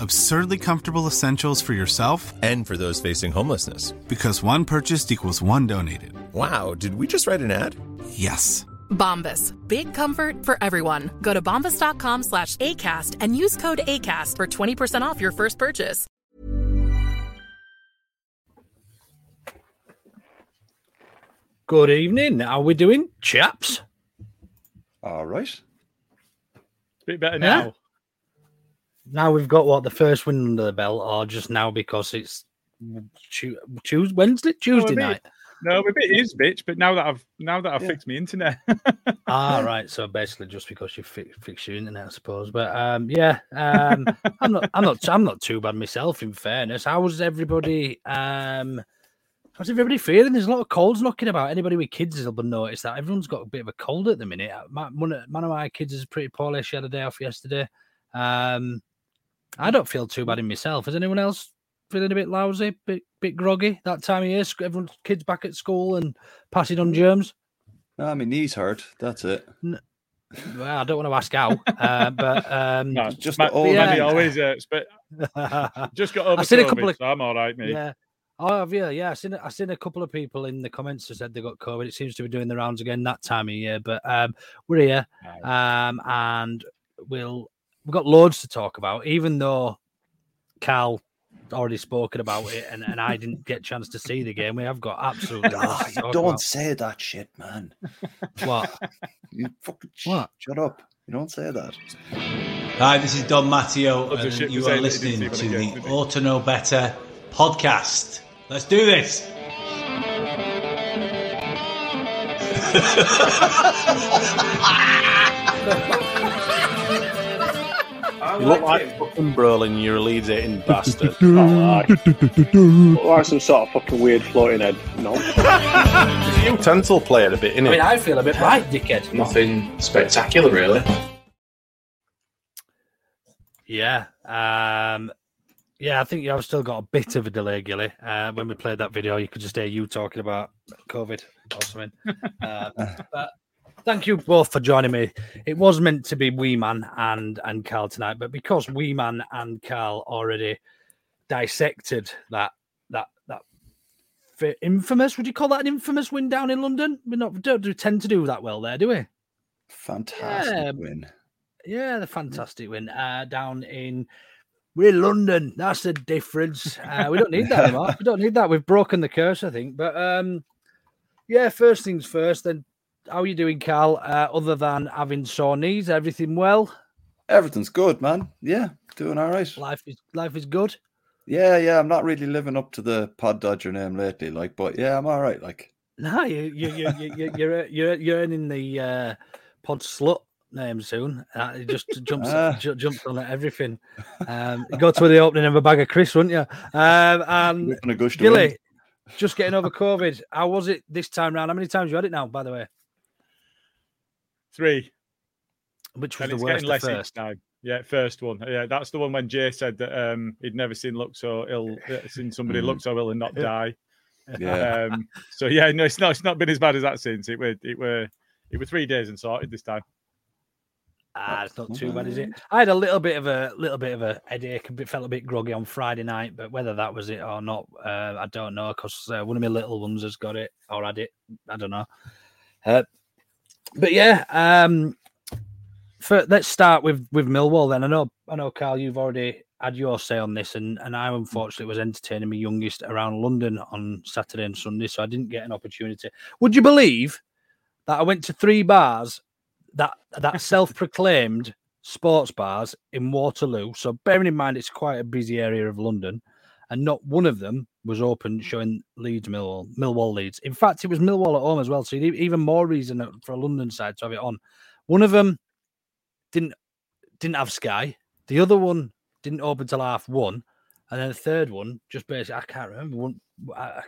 Absurdly comfortable essentials for yourself And for those facing homelessness. because one purchased equals one donated. Wow, did we just write an ad? Yes. Bombas. Big comfort for everyone. Go to bombas.com slash ACAST and use code ACAST for 20% off your first purchase. Good evening. How are we doing, chaps? All right. a bit better Yeah. now. Now we've got what the first win under the belt, or just now because it's Tu- Tuesday, Wednesday, Tuesday a bit- night. No, a bit is bitch, but now that I've now that I've Yeah. fixed my internet, ah, right. So basically, just because you fi- fix your internet, I suppose. But um, yeah, um, I'm not, I'm not, I'm not too bad myself. In fairness, how was everybody? Um, how's everybody feeling? There's a lot of colds knocking about. Anybody with kids will notice that everyone's got a bit of a cold at the minute. Uh, My, one, of, one of my kids is pretty poorly. She had a day off yesterday. Um, I don't feel too bad in myself. Is anyone else feeling a bit lousy, bit bit groggy that time of year? Everyone's kids back at school and passing on germs. No, mean, knees hurt. That's it. Well, I don't want to ask how, uh, but um, no, just just old my knee man. always hurts. But just got over I've seen a couple of- so I'm all right, mate. yeah. Oh, have you? Yeah, I seen I seen a couple of people in the comments who said they got COVID. It seems to be doing the rounds again that time of year. But um, we're here, um, and we'll we've got loads to talk about. Even though Cal already spoken about it, and, and I didn't get a chance to see the game, we have got absolutely loads you don't about. say that shit, man. What? You fucking What? shut up. You don't say that. Hi, this is Don Matteo, Lots and you are listening to see when I the came, didn't? Ought To Know Better podcast. Let's do this. You look like fucking Brolin, you're a Leeds eating bastard. Look like some sort of fucking weird floating head. No, you tensile player a bit, I mean. I feel a bit right, dickhead. nothing spectacular, really. Yeah. Um yeah, I think I've still got a bit of a delay, Gilly. Uh, when we played that video, you could just hear you talking about COVID or something. uh, but thank you both for joining me. It was meant to be Wee Man and and Carl tonight, but because Wee Man and Carl already dissected that that that infamous, would you call that an infamous win down in London? We not we don't do, tend to do that well there, do we? Fantastic Yeah. win. Yeah, the fantastic win uh, down in we're in London. That's the difference. Uh, we don't need that anymore. We don't need that. We've broken the curse, I think. But um, yeah, first things first. Then, how are you doing, Carl? Uh, other than having sore knees, everything well? Everything's good, man. Yeah, doing all right. Life is life is good. Yeah, yeah. I'm not really living up to the pod dodger name lately, like, but yeah, I'm all right. Like, No, you you you you you you're you're you're earning the uh, pod slut name soon. Uh, it just jumps Ah. ju- jumps on everything. Um, you go to the opening of a bag of crisps, wouldn't you? Um, and Looking a gush to win. Gilly, just getting over COVID. How was it this time round? How many times you had it now, by the way? Three. Which was And the it's worst getting less at each first? time. Yeah, first one. Yeah, that's the one when Jay said that um, he'd never seen look so ill, uh, seen somebody Mm. look so ill and not die. Yeah. Um, so yeah, no, it's not. It's not been as bad as that since. It were. It were. It was three days and sorted this time. Ah, it's not too bad, is it? I had a little bit of a little bit of a headache, a felt a bit groggy on Friday night, but whether that was it or not, uh, I don't know. Because uh, one of my little ones has got it or had it. I don't know. Uh, but yeah, um, for, let's start with with Millwall. Then I know, I know, Carl, you've already had your say on this, and and I unfortunately was entertaining my youngest around London on Saturday and Sunday, so I didn't get an opportunity. Would you believe that I went to three bars that that self-proclaimed sports bars in Waterloo. So bearing in mind it's quite a busy area of London, and not one of them was open showing Leeds Millwall, Millwall Leeds. In fact, it was Millwall at home as well. So even more reason for a London side to have it on. One of them didn't didn't have Sky. The other one didn't open till half one, and then the third one just basically I can't remember one. I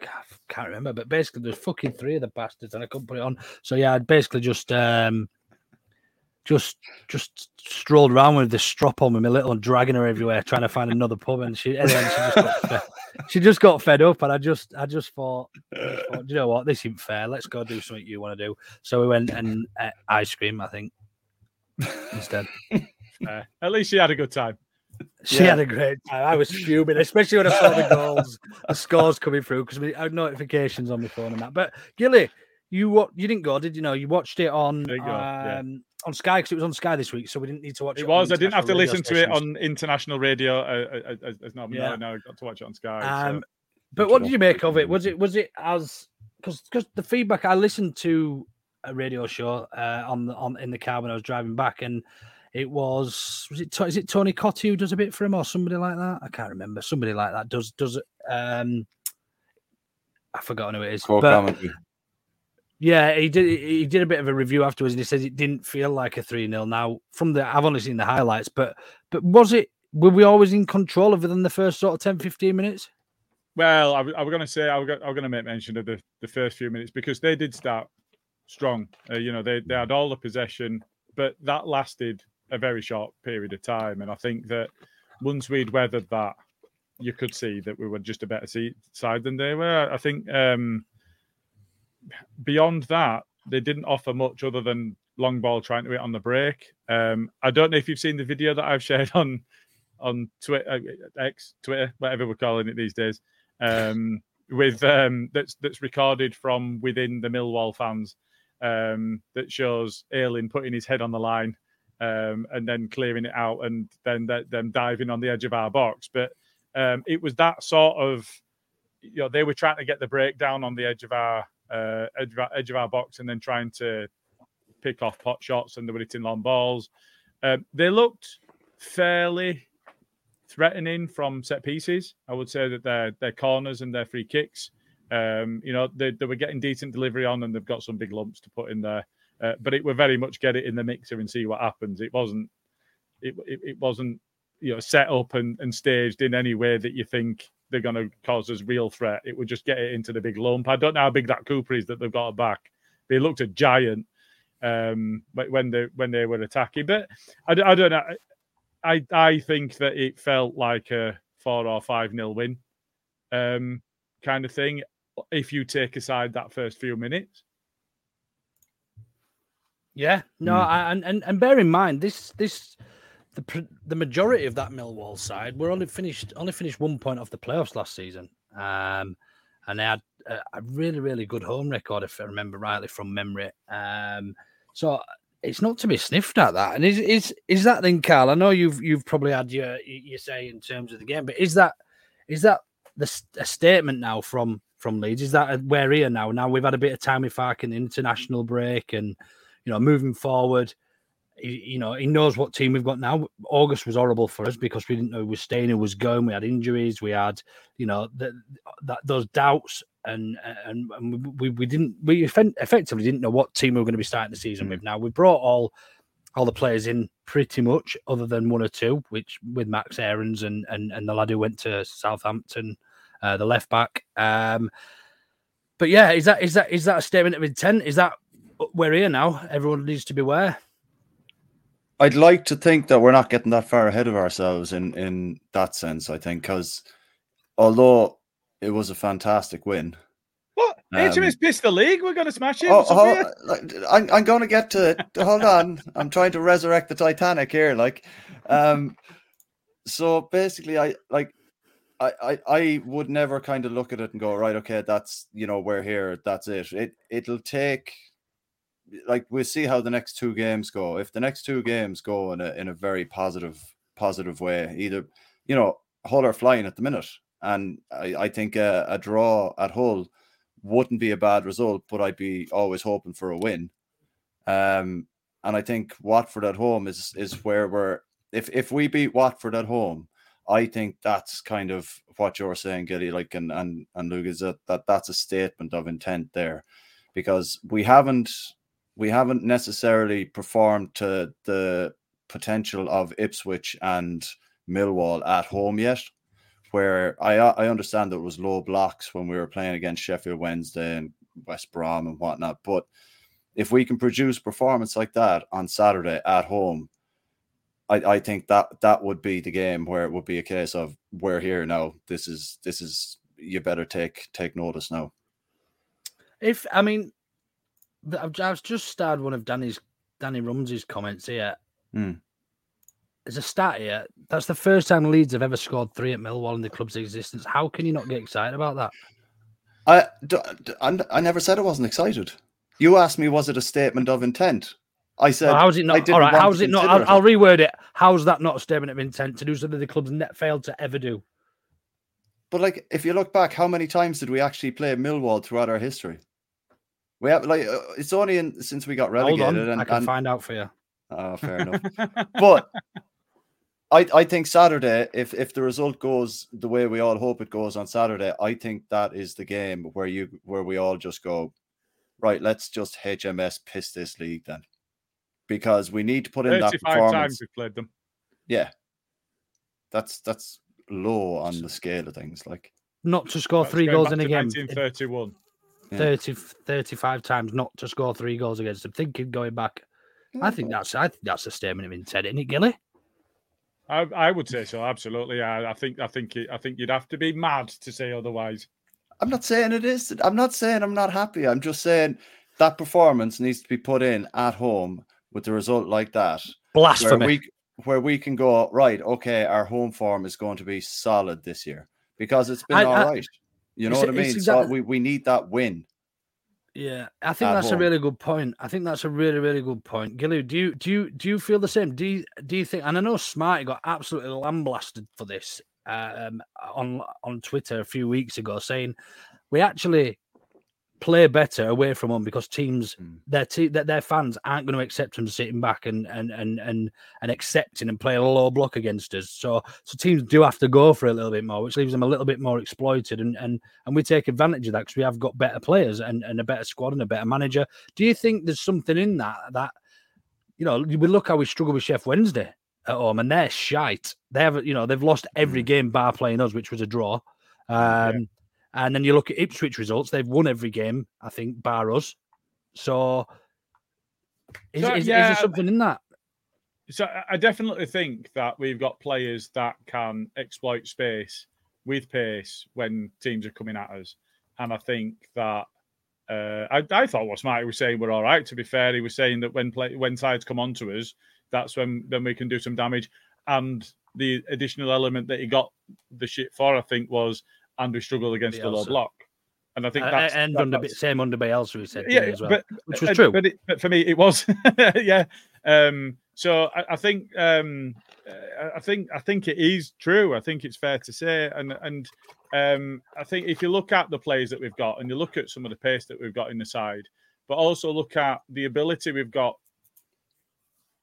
can't remember, but basically there's fucking three of the bastards, and I couldn't put it on. So yeah, I'd basically just um just just strolled around with this strop on with my little and dragging her everywhere, trying to find another pub. And she, and then she just got fed, she just got fed up. And I just I just thought, I just thought you know what, this isn't fair. Let's go do something you want to do. So we went and uh, ice cream, I think, instead. Uh, at least she had a good time. She yeah. had a great time. I was fuming, especially when I saw the goals, the scores coming through because I had notifications on my phone and that. But Gilly, you what you didn't go, did you know? You watched it on um, yeah on Sky because it was on Sky this week, so we didn't need to watch it. It was. I didn't have to listen stations. to it on international radio. Uh, uh, as no, yeah. no, I got to watch it on Sky. Um, so. But what did you make of it? Was it was it as because because the feedback I listened to a radio show uh, on the on in the car when I was driving back, and it was was it is it Tony Cottee who does a bit for him or somebody like that? I can't remember. Somebody like that does does um. I forgot who it is. But, yeah, he did. He did a bit of a review afterwards, and he says it didn't feel like a three 0 Now, from the I've only seen the highlights, but but was it? Were we always in control it in the first sort of 10, 15 minutes? Well, I, I was going to say I was, going to make mention of the, the first few minutes because they did start strong. Uh, you know, they they had all the possession, but that lasted a very short period of time, and I think that once we'd weathered that, you could see that we were just a better side than they were. I think. um beyond that, they didn't offer much other than long ball trying to hit on the break. Um, I don't know if you've seen the video that I've shared on on Twitter, uh, X, Twitter, whatever we're calling it these days, um, with um, that's that's recorded from within the Millwall fans. Um, that shows Ayling putting his head on the line um, and then clearing it out, and then them diving on the edge of our box. But um, it was that sort of, you know, they were trying to get the breakdown on the edge of our uh, edge, of our, edge of our box and then trying to pick off pot shots and they were hitting long balls. Um, they looked fairly threatening from set pieces. I would say that their their corners and their free kicks, um, you know, they, they were getting decent delivery on and they've got some big lumps to put in there. Uh, but it were very much get it in the mixer and see what happens. It wasn't it, it, it wasn't you know set up and, and staged in any way that you think they're going to cause us real threat. It would just get it into the big lump. I don't know how big that Cooper is that they've got back. They looked a giant um, when they when they were attacking, but I, I don't know. I I think that it felt like a four or five nil win, um, kind of thing. If you take aside that first few minutes. Yeah, no, mm. I, and and bear in mind this this the the majority of that Millwall side were only finished only finished one point off the playoffs last season, um, and they had a, a, really really good home record if I remember rightly from memory. Um, so it's not to be sniffed at that. And is is is that then, Carl? I know you've you've probably had your your say in terms of the game, but is that is that the a statement now from from Leeds? Is that where we're now? Now we've had a bit of time with Farke and international break, and you know moving forward he, you know, he knows what team we've got now. August was horrible for us because we didn't know who was staying, who was going. We had injuries. We had, you know, the, that those doubts, and and, and we, we didn't we effectively didn't know what team we were going to be starting the season mm. with. Now we brought all all the players in pretty much, other than one or two, which with Max Aarons and and and the lad who went to Southampton, uh, the left back. Um, but yeah, is that is that is that a statement of intent? Is that we're here now? Everyone needs to beware. I'd like to think that we're not getting that far ahead of ourselves in in that sense. I think because although it was a fantastic win, what HMS pissed the league. We're going to smash it. Oh, oh, I'm, I'm going to get to it. Hold on. I'm trying to resurrect the Titanic here. Like, um, so basically, I like, I, I, I would never kind of look at it and go, right, okay, that's you know, we're here, that's it. It it'll take like we'll see how the next two games go. If the next two games go in a in a very positive positive way, either you know, Hull are flying at the minute, and I, I think a, a draw at Hull wouldn't be a bad result, but I'd be always hoping for a win. Um, and I think Watford at home is is where we're if if we beat Watford at home, I think that's kind of what you're saying, Gilly, like and and and Luke is that, that that's a statement of intent there, because we haven't we haven't necessarily performed to the potential of Ipswich and Millwall at home yet. Where I I understand that it was low blocks when we were playing against Sheffield Wednesday and West Brom and whatnot, but if we can produce performance like that on Saturday at home, I, I think that that would be the game where it would be a case of we're here now. This is this is you better take take notice now. If I mean, I've, I've just starred one of Danny's Danny Rumsey's comments here. Mm. There's a stat here. That's the first time Leeds have ever scored three at Millwall in the club's existence. How can you not get excited about that? I, I, I never said I wasn't excited. You asked me, was it a statement of intent? I said, well, how's it not? All right, how's it not? I'll, it. I'll, reword it. How's that not a statement of intent to do something the club's net failed to ever do? But like, if you look back, how many times did we actually play Millwall throughout our history? We have like uh, it's only in since we got relegated. Hold on, and, I can and, find out for you. Oh, fair enough. but I, I think Saturday, if if the result goes the way we all hope it goes on Saturday, I think that is the game where you where we all just go, right, let's just HMS piss this league then. Because we need to put in that performance. times we played them. Yeah. That's that's low on the scale of things. Like not to score three goals in a game. 1931. 30, 35 times not to score three goals against them. Thinking going back. I think that's I think that's a statement of intent, isn't it, Gilly? I, I would say so. Absolutely. I, I think I think I think you'd have to be mad to say otherwise. I'm not saying it is. I'm not saying I'm not happy. I'm just saying that performance needs to be put in at home with a result like that. Blasphemy. Where we, where we can go right. Okay, our home form is going to be solid this year because it's been I, all I, right. You know what I mean? Exactly, so we, we need that win. Yeah, I think that's home. a really good point. I think that's a really, really good point. Gilly, do you do you do you feel the same? Do you do you think? And I know Smarty got absolutely lambasted for this um, on on Twitter a few weeks ago, saying we actually play better away from home because teams mm. their te- their fans aren't going to accept them sitting back and and and and and accepting and playing a low block against us. So so teams do have to go for a little bit more, which leaves them a little bit more exploited and and and we take advantage of that because we have got better players and, and a better squad and a better manager. Do you think there's something in that that you know we look how we struggle with Sheff Wednesday at home and they're shite. They have you know they've lost every mm. game bar playing us, which was a draw. Um, yeah and then you look at Ipswich results; they've won every game, I think, bar us. So, is, so, is, yeah, is there something in that? So, I definitely think that we've got players that can exploit space with pace when teams are coming at us, and I think that uh, I, I, thought what Smarty was saying we're all right. To be fair, he was saying that when play, when sides come onto us, that's when then we can do some damage. And the additional element that he got the shit for, I think, was and we struggled against the low block. And I think that's and that, under that's, same under Bielsa who said yeah, as well, but, which was true. But, it, but for me, it was yeah. Um, so I, I think um, I think I think it is true. I think it's fair to say, and and um, I think if you look at the players that we've got, and you look at some of the pace that we've got in the side, but also look at the ability we've got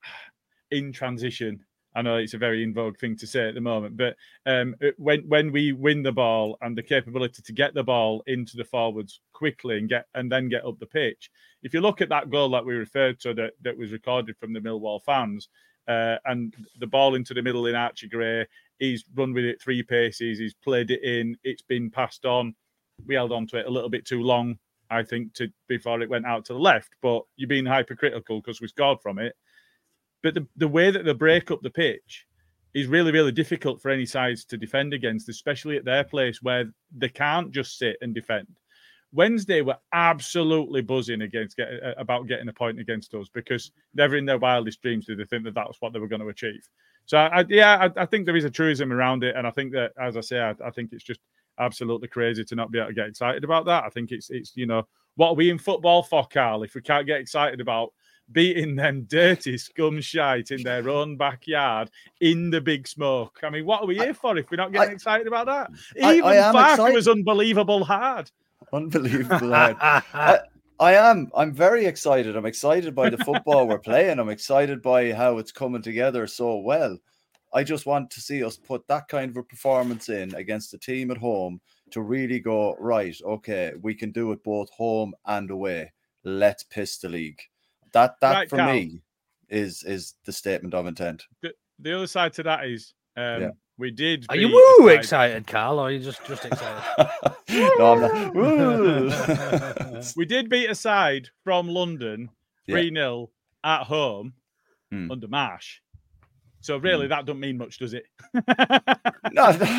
in transition I know it's a very in vogue thing to say at the moment, but um, when when we win the ball and the capability to get the ball into the forwards quickly and get and then get up the pitch, if you look at that goal that we referred to that that was recorded from the Millwall fans, uh, and the ball into the middle in Archie Gray, he's run with it three paces, he's played it in, it's been passed on. We held on to it a little bit too long, I think, to before it went out to the left. But you're being hypercritical because we scored from it. But the, the way that they break up the pitch is really, really difficult for any sides to defend against, especially at their place where they can't just sit and defend. Wednesday were absolutely buzzing against get, uh, about getting a point against us because never in their wildest dreams did they think that that's what they were going to achieve. So I, yeah, I, I, think there is a truism around it, and I think that, as I say, I, I, think it's just absolutely crazy to not be able to get excited about that. I think it's it's you know what are we in football for, Carl? If we can't get excited about beating them dirty scum shite in their own backyard in the big smoke. I mean, what are we here for if we're not getting excited about that? Even Farke was unbelievable hard. Unbelievable hard. I, I am. I'm very excited. I'm excited by the football we're playing. I'm excited by how it's coming together so well. I just want to see us put that kind of a performance in against a team at home to really go, right, okay, we can do it both home and away. Let's piss the league. That that right, for Cal. me is is the statement of intent. The, the other side to that is um, yeah. we did. Are you woo excited, Carl, or are you just just excited? no, I'm not. we did beat a side from London 3 yeah. 0 at home hmm. under Marsch. So really, mm. that don't mean much, does it? no.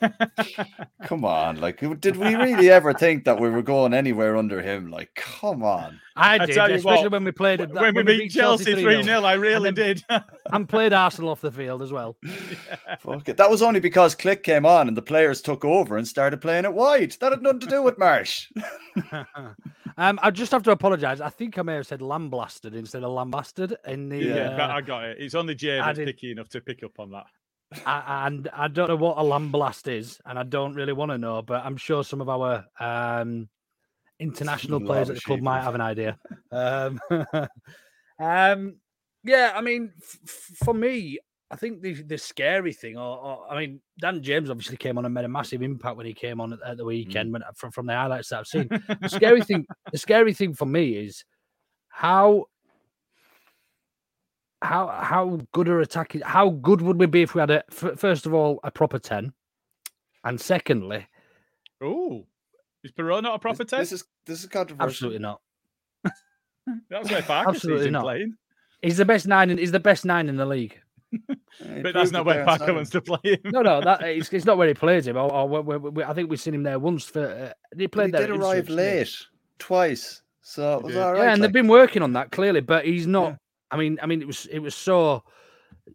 come on, like, did we really ever think that we were going anywhere under him? Like, come on. I did, I especially what, when we played when, when we beat Chelsea three 0 I really did. and played Arsenal off the field as well. Yeah. Fuck it. That was only because Klich came on and the players took over and started playing it wide. That had nothing to do with Marsch. Um, I just have to apologise. I think I may have said lambasted instead of lambasted in the. Yeah, uh, I got it. It's only Jay that's picky enough to pick up on that. I, and I don't know what a lamblast is, and I don't really want to know, but I'm sure some of our um, international players at the club might have an idea. Um, um, yeah, I mean, f- for me, I think the the scary thing, or, or, I mean, Dan James obviously came on and made a massive impact when he came on at, at the weekend. Mm. When, from from the highlights that I've seen, the scary thing, the scary thing for me is how how how good are attacking? How good would we be if we had a first of all a proper ten, and secondly, oh, is Piroe not a proper ten? This is this is controversial. Absolutely not. That's where Farke Absolutely not. Playing. He's the best nine. In, he's the best nine in the league but that's not where Farke wants to play him. No, no, that it's, it's not where he plays him. Or, or we, we, I think we've seen him there once. For uh, he played but he there. Did arrive late twice, so it was all right. Yeah, and like... they've been working on that clearly, but he's not. Yeah. I mean, I mean, it was it was so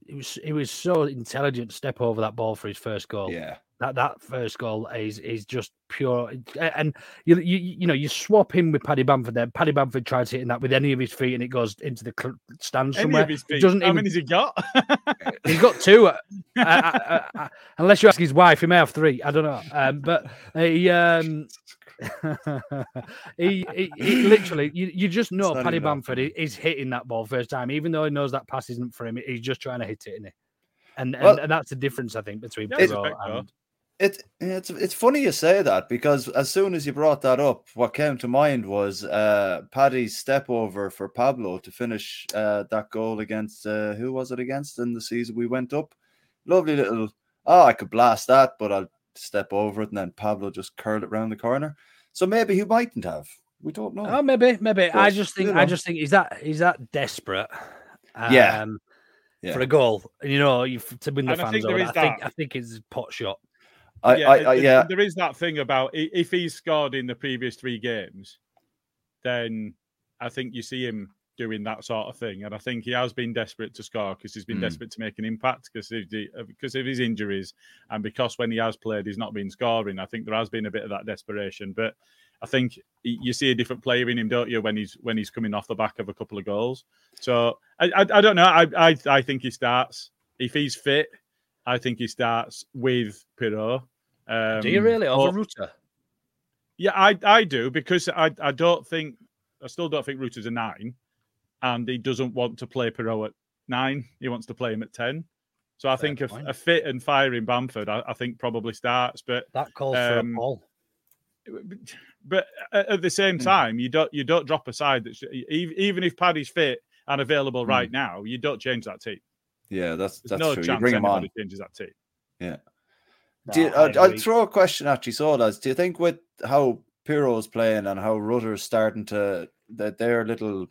it was it was so intelligent to step over that ball for his first goal. Yeah, that that first goal is is just pure. And you you you know you swap him with Paddy Bamford. There, Paddy Bamford tries hitting that with any of his feet, and it goes into the stand somewhere. Any of his feet. Doesn't How even, many's he got? he's got two. Uh, uh, uh, uh, unless you ask his wife, he may have three. I don't know. Um, but he. Um, he, he, he, literally, you, you just know Paddy Bamford is hitting that ball first time, even though he knows that pass isn't for him. He's just trying to hit it, isn't he? And, well, and, and, that's the difference, I think, between yeah, and, it, it's it's funny you say that because as soon as you brought that up, what came to mind was uh, Paddy's step over for Pablo to finish uh, that goal against uh, who was it against in the season we went up. Lovely little. Oh, I could blast that, but I'll step over it, and then Pablo just curled it round the corner. So maybe he mightn't have. We don't know. Oh, maybe, maybe. But, I just think, you know. I just think he's that he's that desperate. Um, yeah. yeah. For a goal, you know, you to win the and fans I think, over. I think I think it's pot shot. I, yeah, I, I, yeah. There is that thing about if he's scored in the previous three games, then I think you see him doing that sort of thing. And I think he has been desperate to score because he's been mm. desperate to make an impact because of, the, because of his injuries and because when he has played, he's not been scoring. I think there has been a bit of that desperation. But I think you see a different player in him, don't you, when he's when he's coming off the back of a couple of goals. So I I, I don't know. I, I I think he starts if he's fit. I think he starts with Piroe. Um, do you really over but, Rutter? Yeah, I I do because I I don't think I still don't think Rutter's a nine, and he doesn't want to play Piroe at nine. He wants to play him at ten. So I Fair think a, a, fit and firing Bamford, I, I, think probably starts. But that calls um, for a um, ball. But at the same hmm. time, you don't you don't drop aside that even if Paddy's fit and available right hmm. now, you don't change that team. Yeah, that's There's that's no true. Chance you bring him on. Changes that team. Yeah. Do you, I, will throw a question at you, so does. Do you think with how Piroe's playing and how Rutter's starting to that their little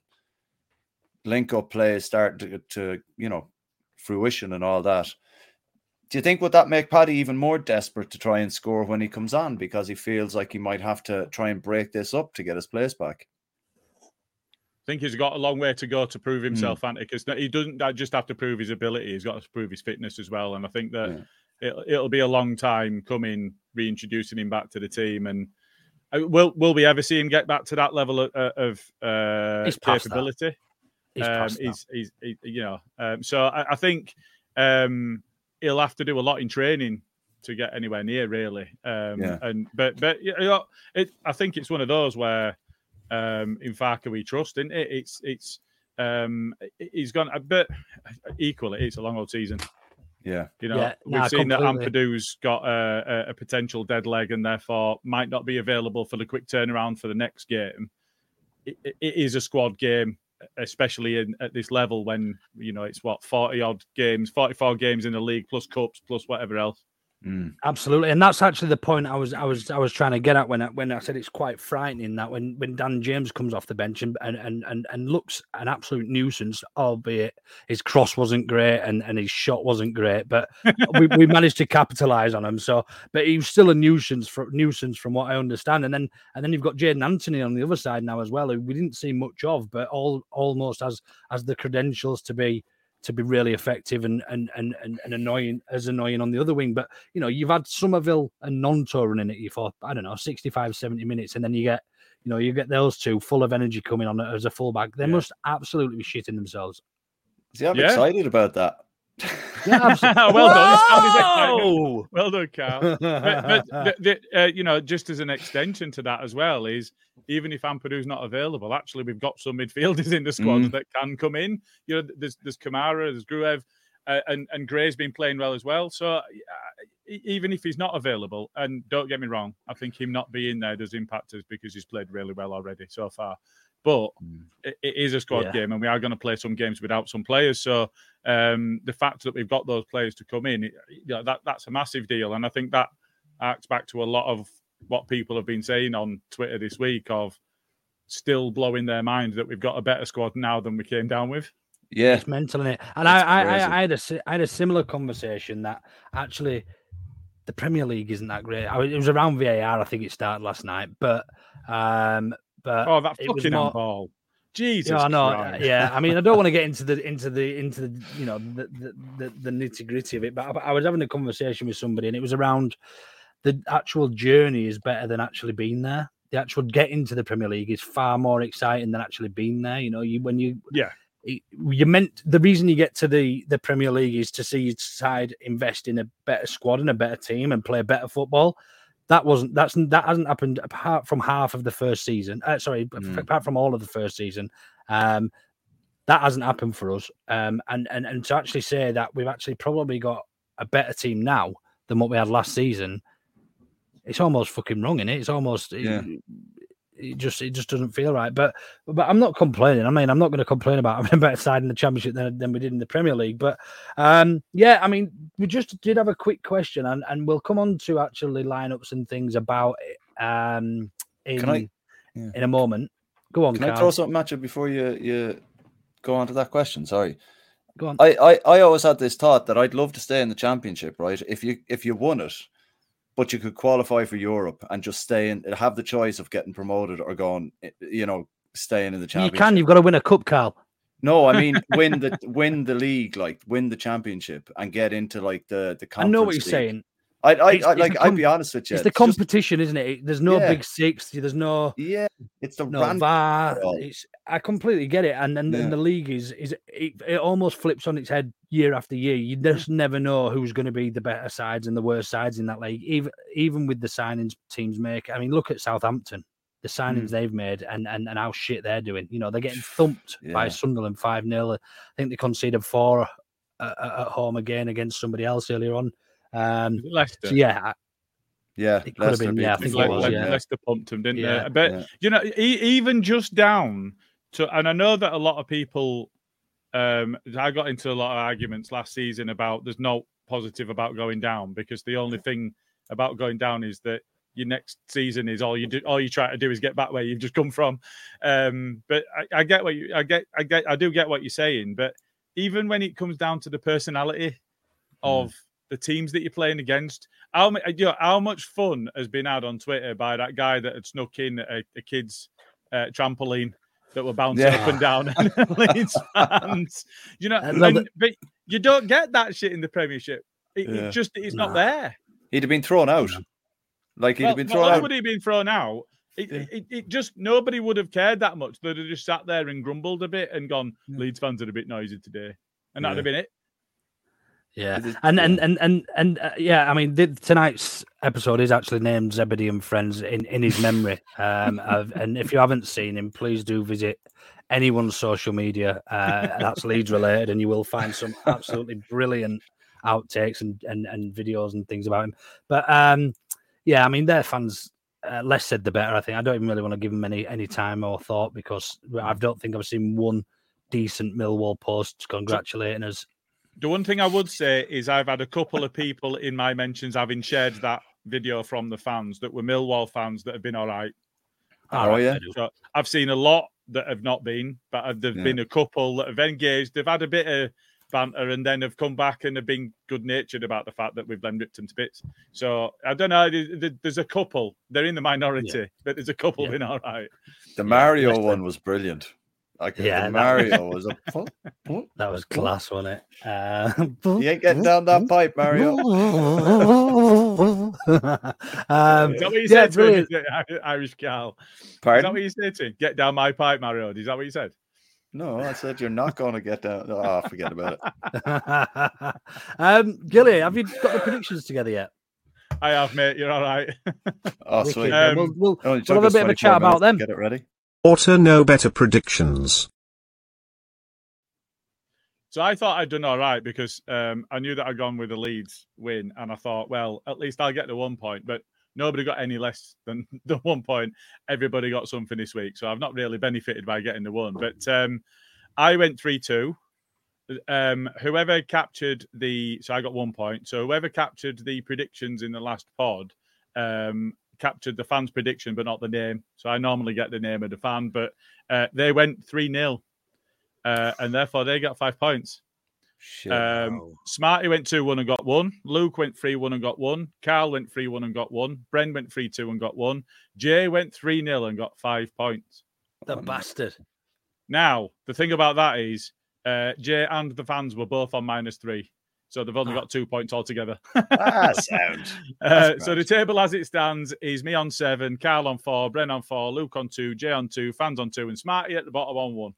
link up play is starting to, to you know fruition and all that? do you think would that make Paddy even more desperate to try and score when he comes on because he feels like he might have to try and break this up to get his place back? I think he's got a long way to go to prove Hmm. himself, mm. because he doesn't just have to prove his ability; he's got to prove his fitness as well. And I think that yeah. It, it'll be a long time coming, reintroducing him back to the team. And uh, will will we ever see him get back to that level of, of uh, capability? He's, um, he's, he's he, you know, um, so I, I think um, he'll have to do a lot in training to get anywhere near, really. Um, yeah. And but but you know, it, I think it's one of those where um, in Farker we trust, isn't it? It's it's um, he's gone, but equally, it's a long old season. Yeah, you know, yeah, we've nah, seen completely. that Ampadu's got a, a, a, potential dead leg and therefore might not be available for the quick turnaround for the next game. it, it is a squad game, especially in, at this level when you know it's what forty odd games, forty four games in the league plus cups plus whatever else. Mm. Absolutely, and that's actually the point I was I was I was trying to get at when I, when I said it's quite frightening that when, when Dan James comes off the bench and and, and, and looks an absolute nuisance, albeit his cross wasn't great and, and his shot wasn't great, but we, we managed to capitalize on him. So, but he was still a nuisance for nuisance from what I understand. And then and then you've got Jaidon Anthony on the other side now as well, who we didn't see much of, but all almost has has the credentials to be to be really effective and and and and, and annoying as annoying on the other wing. But you know, you've had Summerville and Gnonto running at you for I don't know 65, 70 minutes, and then you get you know you get those two full of energy coming on as a fullback. They yeah. must absolutely be shitting themselves. See, I'm yeah. excited about that. Yeah, well done. Well done, Carl. but, but the, the, uh, you know, just as an extension to that as well is even if Ampadu's not available, actually we've got some midfielders in the squad mm. that can come in. You know, there's there's Kamara, there's Gruev, uh, and and Gray's been playing well as well. So uh, even if he's not available, and don't get me wrong, I think him not being there does impact us because he's played really well already so far. But Mm. it, it is a squad Yeah. game, and we are going to play some games without some players. So um, the fact that we've got those players to come in, it, you know, that that's a massive deal, and I think that acts back to a lot of what people have been saying on Twitter this week of still blowing their mind that we've got a better squad now than we came down with. Yeah, It's mental, is it? And I, I, I, had a si- I had a similar conversation that actually the Premier League isn't that great. I, was- it was around VAR, I think it started last night, but um, but Oh, that fucking more- handball! Jesus, yeah, I know. Christ. Yeah, I mean, I don't want to get into the into the into the you know the the, the, the nitty gritty of it, but I, I was having a conversation with somebody, and it was around the actual journey is better than actually being there. The actual getting to the Premier League is far more exciting than actually being there. You know, you when you Yeah. you meant the reason you get to the the Premier League is to see your side invest in a better squad and a better team and play better football. That wasn't that's that hasn't happened apart from half of the first season. Uh, sorry, Mm. apart from all of the first season. Um, that hasn't happened for us. Um, and and and to actually say that we've actually probably got a better team now than what we had last season, it's almost fucking wrong, is it? It's almost Yeah. It, just it just doesn't feel right. But but I'm not complaining. I mean, I'm not going to complain about having a better side in the championship than, than we did in the Premier League. But um, yeah, I mean, we just did have a quick question, and, and we'll come on to actually lineups and things about it um, in I- yeah. in a moment. Go on, Can I throw something at you before you you go on to that question? Sorry. Go on. I, I, I always had this thought that I'd love to stay in the championship, right? If you if you won it, but you could qualify for Europe and just stay in, have the choice of getting promoted or going, eh, you know, staying in the championship. you can. You've got to win a cup, Carl. No, I mean win the win the league, like win the championship and get into like the the. I know what you're league. saying. I I, It's- I like. the I'd be honest with you. It's the it's just- competition, isn't it? There's no Yeah. big six. There's no yeah, it's the no random VAR. It's I completely get it, and and, Yeah. and the league is is it, it almost flips on its head year after year. You just never know who's going to be the better sides and the worst sides in that league. Even even with the signings teams make. I mean, look at Southampton. The signings Mm. they've made and, and and how shit they're doing. You know, they're getting thumped by Sunderland five 0 I think they conceded four at, at at home again against somebody else earlier on. Um, Leicester. so yeah, Yeah, It could have been, yeah, I think Le- it was, Le- yeah. Leicester pumped them, didn't Yeah. they? But Yeah. you know, e- even just down to, and I know that a lot of people, um, I got into a lot of arguments last season about there's no positive about going down because the only thing about going down is that your next season is all you do. All you try to do is get back where you've just come from. Um, but I, I get what you, I get, I get, I do get what you're saying. But even when it comes down to the personality of the teams that you're playing against. How you know, how much fun has been had on Twitter by that guy that had snuck in a, a kid's uh, trampoline that were bouncing Yeah. up and down and Leeds fans. You know, and- but- but you don't get that shit in the Premiership. It, it just it's not there. He'd have been thrown out. Like he'd Well, have been thrown only out. would he have been thrown out. It, Yeah. it, it just nobody would have cared that much. They'd have just sat there and grumbled a bit and gone, Leeds fans are a bit noisy today. And that'd have been it. Yeah, and and and and and uh, yeah, I mean, th- tonight's episode is actually named Zebedee and Friends in in his memory. Um, and if you haven't seen him, please do visit anyone's social media uh, that's Leeds related, and you will find some absolutely brilliant outtakes and, and and videos and things about him. But um, yeah, I mean, their fans. Uh, less said the better. I think I don't even really want to give them any any time or thought because I don't think I've seen one decent Millwall post congratulating us. The one thing I would say is I've had a couple of people in my mentions having shared that video from the fans that were Millwall fans that have been all right. Ah, oh, right, yeah? So I've seen a lot that have not been, but there've Yeah. been a couple that have engaged. They've had a bit of banter and then have come back and have been good natured about the fact that we've then ripped them to bits. So I don't know. there- there- There's a couple. They're in the minority, but there's a couple Yeah. been all right. The Mario listen. one was brilliant. Like Yeah, the that- Mario was a pull, pull, That was pull. class, wasn't it? Uh, You ain't getting down that pipe, Mario. um, Is that what you yeah, said to him, brilliant. Irish Cal? Is that Pardon? what you said to him? Get down my pipe, Mario. Is that what you said? No, I said you're not going to get down. Oh, forget about it. um, Gilly, have you got the predictions together yet? I have, mate. You're all right. Oh, Wicked. sweet. Um, we'll, we'll, we'll have a us bit of a chat about them. Get it ready. Ought to know better predictions. So I thought I'd done all right because um, I knew that I'd gone with the Leeds win, and I thought, well, at least I'll get the one point. But nobody got any less than the one point. Everybody got something this week, so I've not really benefited by getting the one. But um, I went three two. Um, whoever captured the so I got one point. So whoever captured the predictions in the last pod um, captured the fan's prediction, but not the name. So I normally get the name of the fan, but uh, they went three 0 uh, and therefore they got five points. Shit. Um, Smarty went 2 1 and got one. Luke went 3 1 and got one. Carl went 3 1 and got one. Bren went 3 2 and got one. Jay went 3 0 and got five points. The bastard. Now, the thing about that is, uh, Jay and the fans were both on minus three. So they've only got two points altogether. ah, sound. Uh, so the table as it stands is me on seven, Carl on four, Bren on four, Luke on two, Jay on two, fans on two, and Smarty at the bottom on one.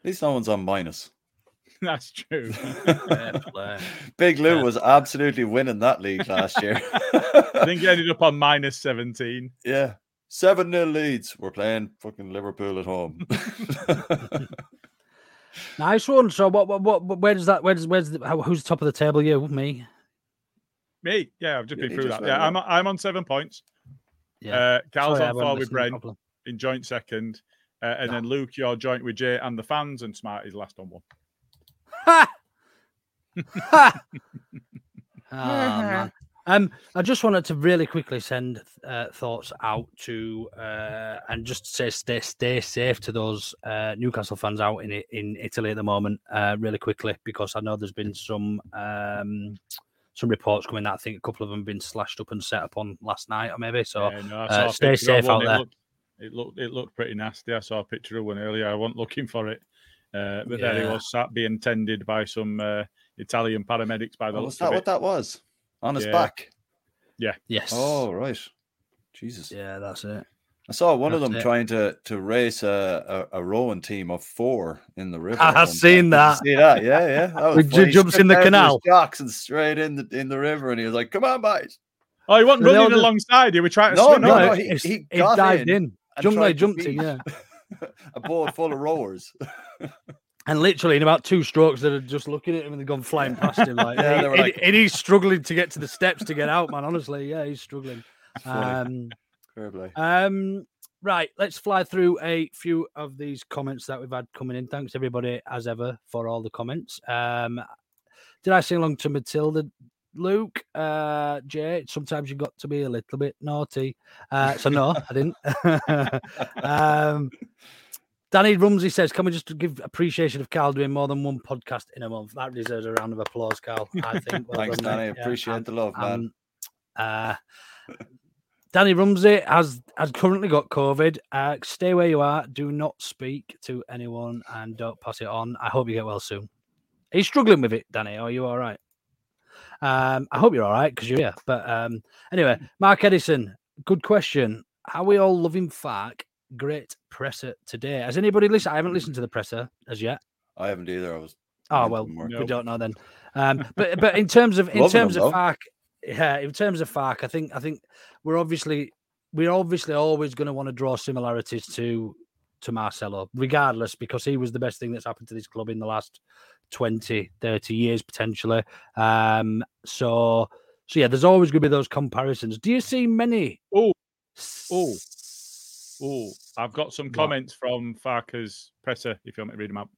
At least no one's on minus. That's true. Fair play. Big Lou was absolutely winning that league last year. I think he ended up on minus 17. yeah. 7 nil leads. We're playing fucking Liverpool at home. Nice one. So, what, what, what, where does that, where does, where's the, how, who's top of the table? You, me? Me, yeah, I've just been you through just that. went Yeah, I'm. I'm on seven points. Yeah. Uh, Carl's Sorry, on wasn't four with listening Bren in joint second. Uh, and then Luke, you're joint with Jay and the fans, and Smarty's last on one. Ha! Ha! Oh, man. Um, I just wanted to really quickly send uh, thoughts out to uh, and just say stay stay safe to those uh, Newcastle fans out in in Italy at the moment. Uh, really quickly because I know there's been some um, some reports coming that I think a couple of them have been slashed up and set up on last night or maybe. So Yeah, no, uh, stay safe one. out there. It looked, it looked it looked pretty nasty. I saw a picture of one earlier. I wasn't looking for it, uh, but there he was sat being tended by some uh, Italian paramedics by the Oh, looks was that of what it. that was? On his Yeah. back. Yeah. Yes, Oh, right. Jesus. yeah, that's it. I saw one of them it. trying to to race a, a, a rowing team of four in the river. I've at one point. seen Did that. See that? Yeah, yeah. That was j- He jumps in the down to his canal. Jocks and straight in the in the river, and he was like, "Come on, mate!" Oh, he wasn't So running just- alongside you. We trying to No, swim. no, no. He, it's- he it dived in, in. Jumped, tried like, jumped in, yeah. a boat full of rowers. And literally in about two strokes, they're just looking at him and they've gone flying past him. Like, Yeah, and, they were like- and he's struggling to get to the steps to get out, man. Honestly, yeah, he's struggling. Um, um, right, let's fly through a few of these comments that we've had coming in. Thanks everybody, as ever, for all the comments. Um, did I sing along to Matilda? Luke, uh, Jay, sometimes you got to be a little bit naughty. Uh, so no, I didn't. um, Danny Rumsey says, "Can we just give appreciation of Carl doing more than one podcast in a month? That deserves a round of applause, Carl. I think. Well Thanks, done, Danny. mate. Appreciate and- the love, man. and, uh, Danny Rumsey has has currently got COVID. Uh, stay where you are. Do not speak to anyone and don't pass it on. I hope you get well soon. Are you struggling with it, Danny? Are you all right? Um, I hope you're all right because you're here. But um, anyway, Mark Edison, good question. How we all loving Farke? Great presser today. Has anybody listened? I haven't listened to the presser as yet. I haven't either. I was. Oh well, some we don't know then. Um, but but in terms of in terms them, of though. Farke, yeah, in terms of Farke, I think I think we're obviously we're obviously always going to want to draw similarities to to Marcelo, regardless, because he was the best thing that's happened to this club in the last 20, 30 years potentially. Um, so so yeah, there's always going to be those comparisons. Do you see many? Oh, oh, oh! I've got some comments from Farke's presser. If you want me to read them out.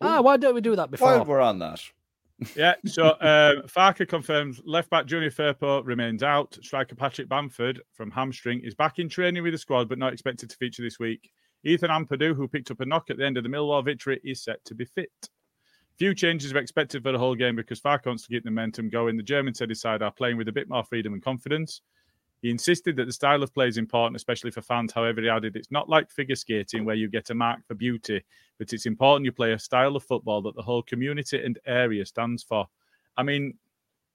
Ah, why don't we do that before? While we're on that, Yeah, so um, Farke confirms left back Junior Firpo remains out. Striker Patrick Bamford from hamstring is back in training with the squad, but not expected to feature this week. Ethan Ampadu, who picked up a knock at the end of the Millwall victory, is set to be fit. Few changes are expected for the whole game because Farke wants to keep the momentum going. The Germans said his side are playing with a bit more freedom and confidence. He insisted that the style of play is important, especially for fans. However, he added, it's not like figure skating where you get a mark for beauty, but it's important you play a style of football that the whole community and area stands for. I mean,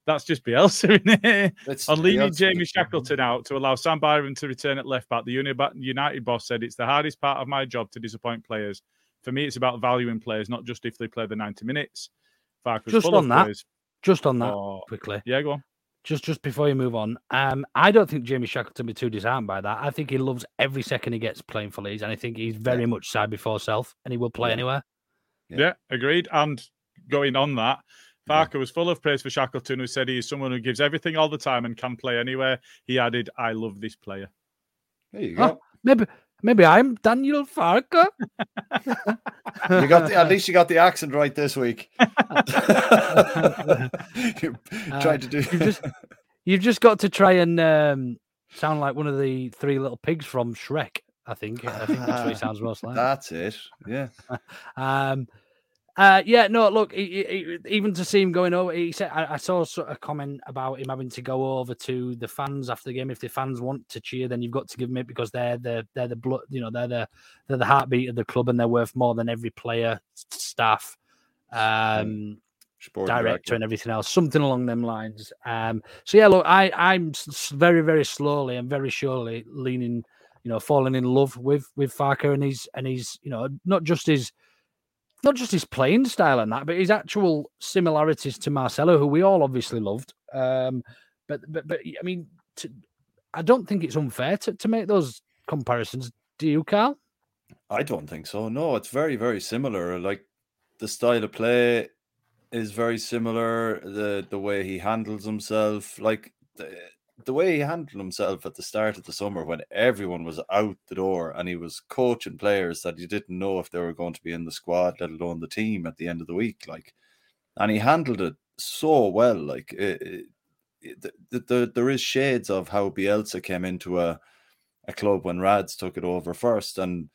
that's just Bielsa, isn't it? It's On leaving Jamie Shackleton out to allow Sam Byram to return at left back, the United boss said, It's the hardest part of my job to disappoint players. For me, it's about valuing players, not just if they play the 90 minutes. Farke's Just on that, praise. just on that, Oh, quickly. Yeah, go on. Just just before you move on, um, I don't think Jamie Shackleton be too disarmed by that. I think he loves every second he gets playing for Leeds, and I think he's very much side before self, and he will play Yeah. anywhere. Yeah. agreed. And going on that, Farke was full of praise for Shackleton, who said he is someone who gives everything all the time and can play anywhere. He added, I love this player. there you Huh, go. maybe maybe I'm Daniel Farke. You got the, at least you got the accent right this week. You're trying to do. You've just you've just got to try and um, sound like one of the three little pigs from Shrek. I think. I think that's what he sounds most like. That's it. Yeah. Um, uh, yeah, no, look, he, he- even to see him going over, he said, I, I saw a comment about him having to go over to the fans after the game. If the fans want to cheer, then you've got to give them it because they're the they're the blood, you know, they're the they're the heartbeat of the club and they're worth more than every player, staff, um, Sport director, director. and everything else. Something along them lines. Um, so yeah, look, I I'm very very slowly and very surely leaning, you know, falling in love with with Farke and his and his, you know, not just his not just his playing style and that, but his actual similarities to Marcelo, who we all obviously loved. Um, but but but I mean, to, I don't think it's unfair to, to make those comparisons. Do you, Carl? I don't think so. No, it's very, very similar. Like the style of play is very similar. The the way he handles himself, like the, the way he handled himself at the start of the summer when everyone was out the door and he was coaching players that you didn't know if they were going to be in the squad, let alone the team at the end of the week. Like, and he handled it so well. Like, it, it, the, the, the, there is shades of how Bielsa came into a a club when Rads took it over first, and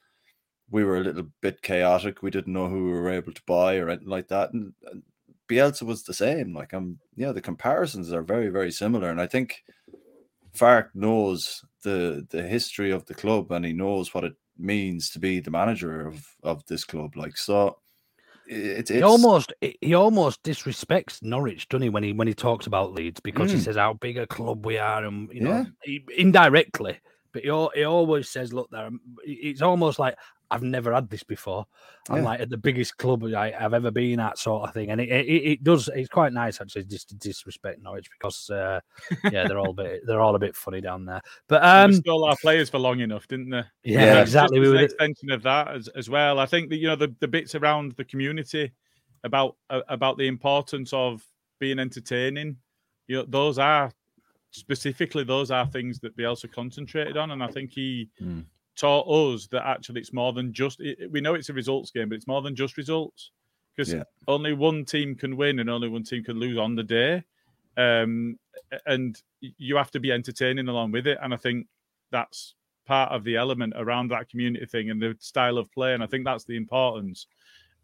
we were a little bit chaotic. We didn't know who we were able to buy or anything like that. And, and Bielsa was the same. Like I'm, yeah, the comparisons are very, very similar. And I think Farke knows the the history of the club and he knows what it means to be the manager of of this club. Like so, it, it's He almost he almost disrespects Norwich, doesn't he, when he when he talks about Leeds because he Mm. says how big a club we are, and you know, Yeah. he, indirectly. But he, he always says, "Look, there." It's almost like I've never had this before. I'm Yeah. like at the biggest club I, I've ever been at, sort of thing. And it, it, it does. It's quite nice actually, just to disrespect Norwich because, uh, yeah, they're all a bit they're all a bit funny down there. But um, they stole our players for long enough, didn't they? Yeah, And exactly. Just We were extension of that as, as well. I think that you know the, the bits around the community about uh, about the importance of being entertaining. You know, those are specifically those are things that Bielsa concentrated on, and I think he Mm. Taught us that actually it's more than just. It, we know it's a results game, but it's more than just results because Yeah. only one team can win and only one team can lose on the day. Um, and you have to be entertaining along with it. And I think that's part of the element around that community thing and the style of play, and I think that's the importance.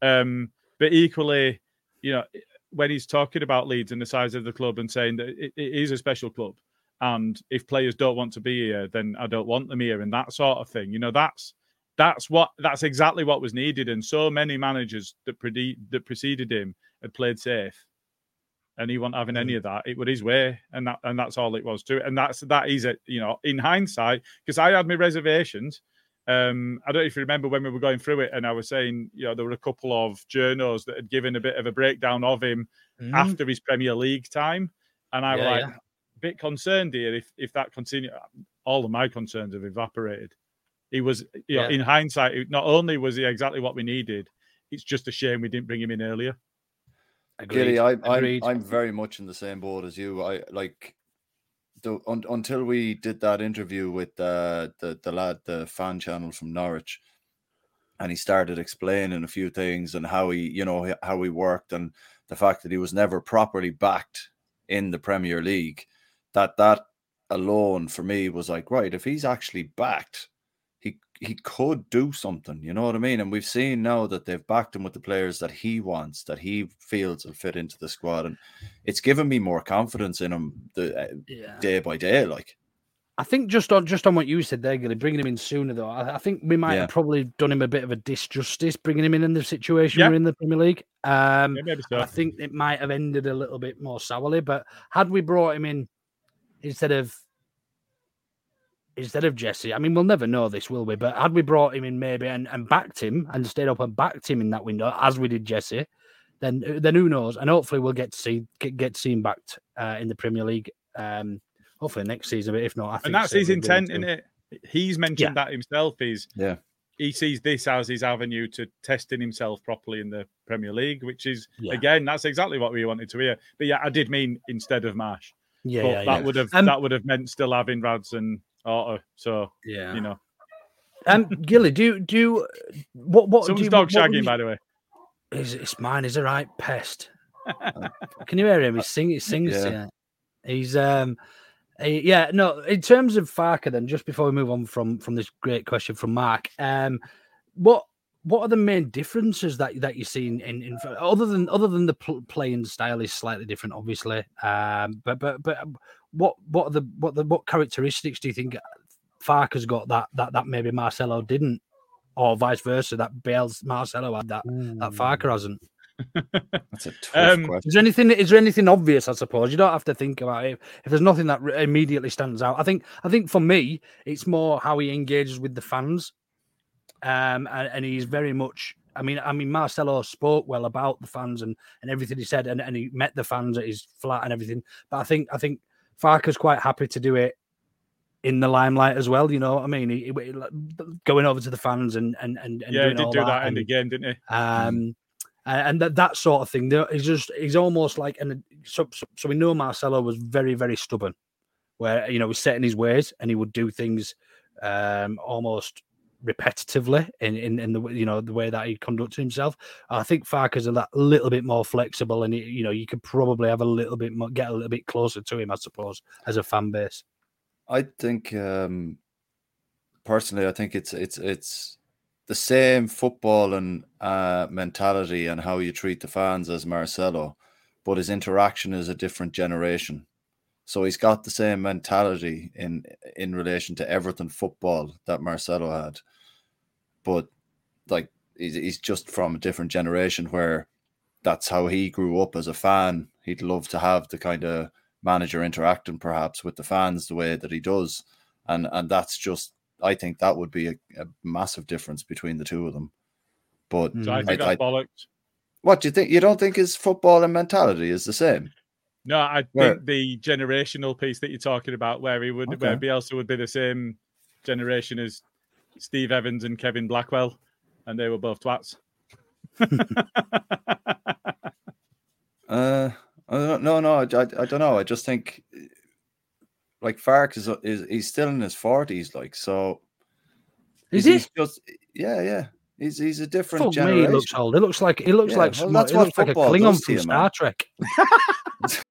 Um, but equally, you know, when he's talking about Leeds and the size of the club and saying that it, it is a special club, and if players don't want to be here, then I don't want them here, and that sort of thing. You know, that's that's what that's exactly what was needed, and so many managers that pre- that preceded him had played safe, and he wasn't having any of that. It was his way, and that and that's all it was to it, and that's that is it. You know, in hindsight, because I had my reservations. Um, I don't know if you remember when we were going through it, and I was saying, you know, there were a couple of journos that had given a bit of a breakdown of him Mm. after his Premier League time, and I was like, yeah. A bit concerned here if if that continued. All of my concerns have evaporated. He was, you know, Yeah. in hindsight, not only was he exactly what we needed, it's just a shame we didn't bring him in earlier. Gilly, I, I'm I'm very much in the same boat as you. I like the un, until we did that interview with uh, the the lad, the fan channel from Norwich, and he started explaining a few things and how he, you know, how he worked and the fact that he was never properly backed in the Premier League. That that alone for me was like, right, if he's actually backed, he he could do something. You know what I mean? And we've seen now that they've backed him with the players that he wants, that he feels will fit into the squad, and it's given me more confidence in him the uh, Yeah. day by day. Like, I think just on just on what you said there, Gilly, bringing him in sooner though, I, I think we might Yeah. have probably done him a bit of a disjustice bringing him in in the situation Yeah. we're in the Premier League. Um, Yeah, maybe so. I think it might have ended a little bit more sourly, but had we brought him in instead of instead of Jesse, I mean, we'll never know this, will we? But had we brought him in maybe and, and backed him and stayed up and backed him in that window as we did Jesse, then then who knows? And hopefully we'll get to see get, get to see him backed uh, in the Premier League. Um, hopefully next season, but if not, I think and that's his intent, going isn't it? He's mentioned that himself. He's yeah, he sees this as his avenue to testing himself properly in the Premier League, which is Yeah. again that's exactly what we wanted to hear. But yeah, I did mean instead of Marsch. Yeah, but yeah, that yeah. would have Um, that would have meant still having Rads and Orta. So Yeah. you know, Um, Gilly, do do you, what what do someone's you, dog what shagging, you- by the way. Is it's mine? Is a right pest. Can you hear him? He sing. He sings. Yeah. Yeah. He's um. he- yeah. No. In terms of Farke, then just before we move on from from this great question from Mark, um, what what are the main differences that that you see in, in, in other than other than the pl- playing style is slightly different, obviously. Um, but but but what what are the what the what characteristics do you think Farke's got that that that maybe Marcelo didn't, or vice versa that Bale's Marcelo had that that Farke hasn't? that's a tough Um, question. Is there anything? Is there anything obvious? I suppose you don't have to think about it. If there's nothing that re- immediately stands out, I think. I think for me, it's more how he engages with the fans, um, and, and he's very much. I mean, I mean, Marcelo spoke well about the fans and, and everything he said, and, and he met the fans at his flat and everything. But I think I think Farke's quite happy to do it in the limelight as well. You know what I mean? He, he- going over to the fans and and and, and yeah, he doing did all do that, that and- game, didn't he? um, and, and that, that sort of thing. He's just he's almost like and so, so so we know Marcelo was very very stubborn, where you know he was set in his ways and he would do things um almost repetitively in, in in the you know the way that he conducted himself. I think Farke's a that little bit more flexible, and you know you could probably have a little bit more get a little bit closer to him, I suppose, as a fan base. I think um personally, I think it's it's it's the same football and uh, mentality and how you treat the fans as Marcelo, but his interaction is a different generation. So he's got the same mentality in in relation to everything football that Marcelo had, but like he's, he's just from a different generation where that's how he grew up as a fan. He'd love to have the kind of manager interacting perhaps with the fans the way that he does, and and that's just I think that would be a, a massive difference between the two of them. But So I think I- that's bollocks. what do you think? You don't think his football and mentality is the same? No, I Where- think the generational piece that you're talking about, where he would, where Okay. Bielsa would be the same generation as Steve Evans and Kevin Blackwell, and they were both twats. Uh, I no, no, I, I, I don't know. I just think like Farke is is he's still in his forties, like so. Is he? just yeah, yeah. He's he's a different Fuck me, he looks old. It looks like it looks Yeah, like well, some- that's it what looks like a Klingon from Star man. Trek.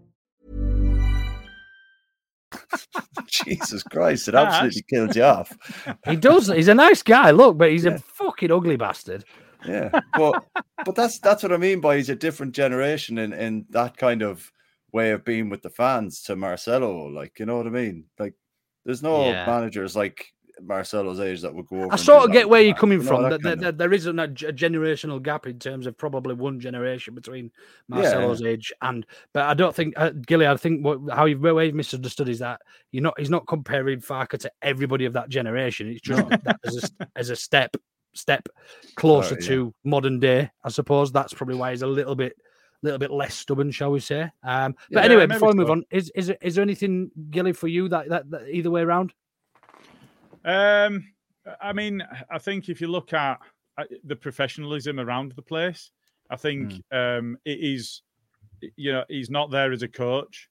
Jesus Christ, it absolutely killed you off. He does. He's a nice guy, look, but he's a fucking ugly bastard. Yeah, but but that's that's what I mean by he's a different generation in in that kind of way of being with the fans to Marcelo. Like, you know what I mean? Like, there's no Yeah. managers like Marcelo's age that would go over. I sort of get where you're coming from. that there, isn't a, generational gap in terms of probably one generation between Marcelo's age and. But I don't think uh, Gilly. I think what how you've where you've misunderstood is that you're not. He's not comparing Farke to everybody of that generation. It's just that as a, as a step step closer yeah. to modern day. I suppose that's probably why he's a little bit. Little bit less stubborn, shall we say? Um, but Yeah, anyway, before we move on, is is there- is there anything Gilly for you that, that, that either way around? Um, I mean, I think if you look at uh, the professionalism around the place, I think um, it is, you know, he's not there as a coach,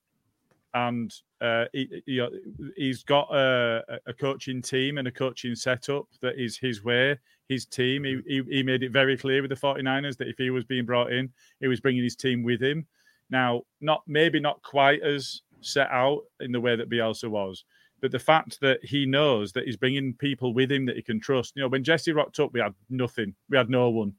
and uh, he, you know, he's got a, a coaching team and a coaching setup that is his way, his team. He, he, he made it very clear with the 49ers that if he was being brought in, he was bringing his team with him. Now, not maybe not quite as set out in the way that Bielsa was, but the fact that he knows that he's bringing people with him that he can trust. You know, when Jesse rocked up, we had nothing. We had no one,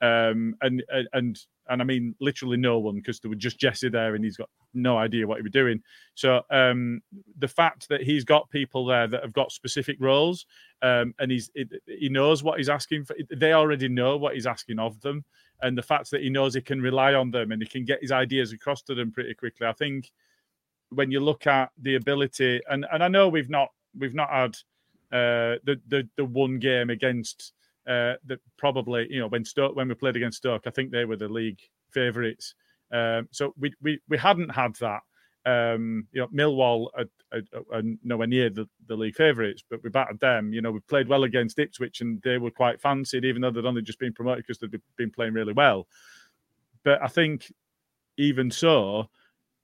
um, and and and I mean literally no one because there was just Jesse there, and he's got no idea what he was doing. So um, the fact that he's got people there that have got specific roles, um, and he's he knows what he's asking for. They already know what he's asking of them, and the fact that he knows he can rely on them and he can get his ideas across to them pretty quickly. I think when you look at the ability, and and I know we've not we've not had uh, the the the one game against uh, that probably you know when Stoke when we played against Stoke, I think they were the league favourites. Um, so we, we we hadn't had that. Um, you know, Millwall are, are, are nowhere near the, the league favourites, but we battered them. You know, we played well against Ipswich, and they were quite fancied, even though they'd only just been promoted because they'd been playing really well. But I think even so,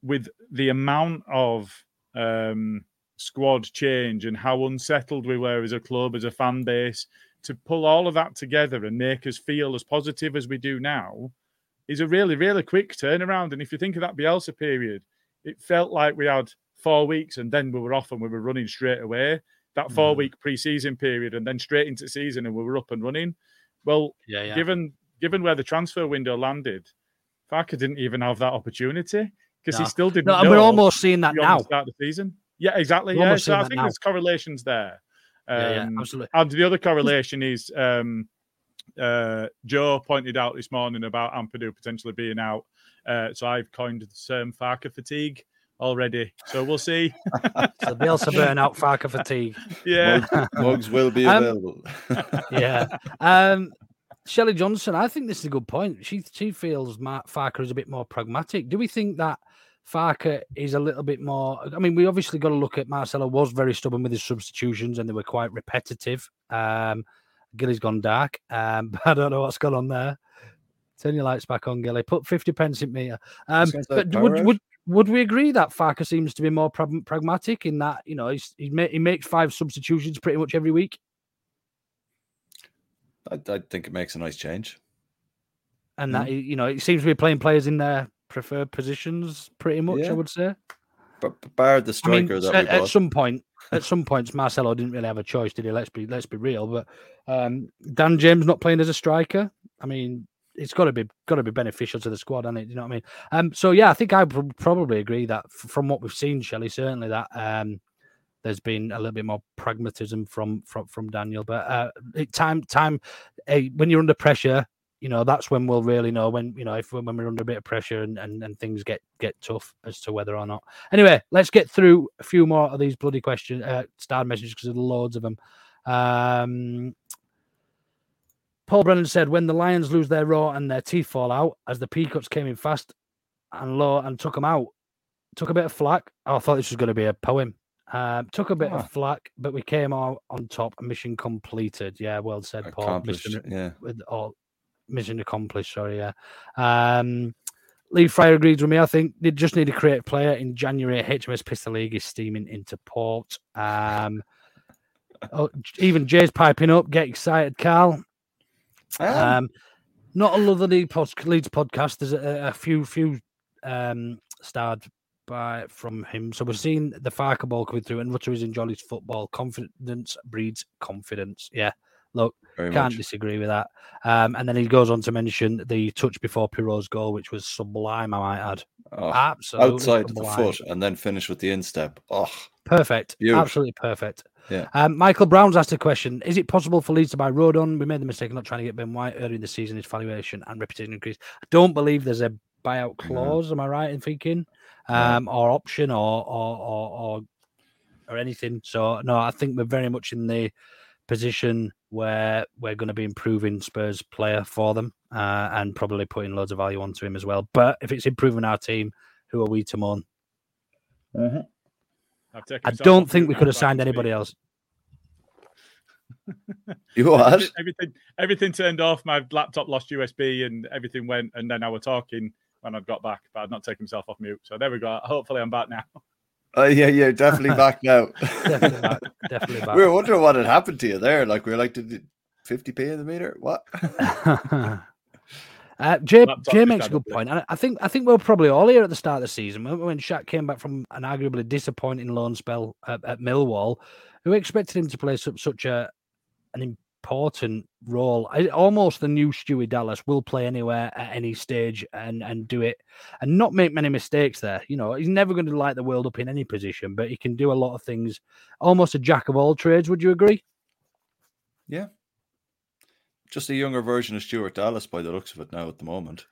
with the amount of um, squad change and how unsettled we were as a club, as a fan base, to pull all of that together and make us feel as positive as we do now is a really, really quick turnaround. And if you think of that Bielsa period, it felt like we had four weeks and then we were off and we were running straight away. That four week pre-season period and then straight into season and we were up and running. Well, Yeah, yeah. given given where the transfer window landed, Farke didn't even have that opportunity because No. he still didn't. No, and we're almost seeing that now. start the season. Yeah, exactly. We're yeah, so I think now. there's correlations there. Yeah, yeah, Um, absolutely. And the other correlation is um, uh, Joe pointed out this morning about Ampadu potentially being out. Uh, so I've coined the term Farke fatigue already. So we'll see. So Bielsa burnout, Farke fatigue. Yeah. Mugs, mugs will be Um, available. yeah. Um, Shelley Johnson, I think this is a good point. She she feels Mark Farke is a bit more pragmatic. Do we think that Farke is a little bit more? I mean, we obviously got to look at Marcelo was very stubborn with his substitutions and they were quite repetitive. Um, Gilly's gone dark, um, but I don't know what's gone on there. Turn your lights back on, Gilly. Put fifty pence in me. Um, but like would, would would we agree that Farke seems to be more prag- pragmatic in that you know he's, he, ma- he makes five substitutions pretty much every week? I, I think it makes a nice change. and that you know it seems to be playing players in their preferred positions pretty much. I would say. But but bar the I mean, that at, at some point, at some points, Marcelo didn't really have a choice, did he? Let's be let's be real. But um, Dan James not playing as a striker. I mean, it's got to be got to be beneficial to the squad, and it? You know what I mean? Um, so yeah, I think I would probably agree that f- from what we've seen, Shelley, certainly that um, there's been a little bit more pragmatism from from from Daniel. But uh, time time uh, when you're under pressure, you know that's when we'll really know when you know if when we're under a bit of pressure and and, and things get get tough as to whether or not. Anyway, let's get through a few more of these bloody questions uh, star messages because there's loads of them. Um, Paul Brennan said, when the Lions lose their raw and their teeth fall out, as the Peacocks came in fast and low and took them out, took a bit of flack. Oh, I thought this was going to be a poem. Um, took a bit Ah. of flack, but we came out on top. Mission completed. Yeah, well said, Paul. Mission, yeah. with all mission accomplished. Sorry, yeah. Um, Lee Fryer agrees with me. I think they just need a creative player in January. HMS Pistol League is steaming into port. Um, oh, even Jay's piping up. Get excited, Carl. Um, not a lot of the pod- Leeds podcast. There's a, a few few um, starred by from him. So we're seeing the Farke ball coming through, and Rutter is enjoying his football. Confidence breeds confidence. Yeah, look, Very can't much. disagree with that. Um, and then he goes on to mention the touch before Piroe's goal, which was sublime. I might add, Oh, absolutely outside the foot and then finish with the instep. Oh, Perfect. Beautiful. Absolutely perfect. Yeah. Um, Michael Brown's asked a question. Is it possible for Leeds to buy Rodon? We made the mistake of not trying to get Ben White early in the season. His valuation and reputation increase. I don't believe there's a buyout clause. Am I right in thinking? Um, or option or or or or, or anything. So no, I think we're very much in the position where we're going to be improving Spurs player for them uh, and probably putting loads of value onto him as well. But if it's improving our team, who are we to mourn? I've taken I don't think we could have so I can signed anybody else. You what? Everything, everything, everything turned off. My laptop lost USB and everything went. And then I was talking when I got back, but I'd not taken myself off mute. So there we go. Hopefully, I'm back now. Oh yeah, yeah, definitely back now. Definitely back. Definitely back. we were wondering what had happened to you there. Like we were like, did fifty p in the meter? What? Uh, Jay, Jay makes a good a point. And I think I think we were probably all here at the start of the season when, when Shaq came back from an arguably disappointing loan spell at, at Millwall. Who expected him to play such, such a an important role? I, almost the new Stewie Dallas will play anywhere at any stage and and do it and not make many mistakes there. You know, he's never going to light the world up in any position, but he can do a lot of things. Almost a jack of all trades. Would you agree? Yeah. Just a younger version of Stuart Dallas by the looks of it now at the moment.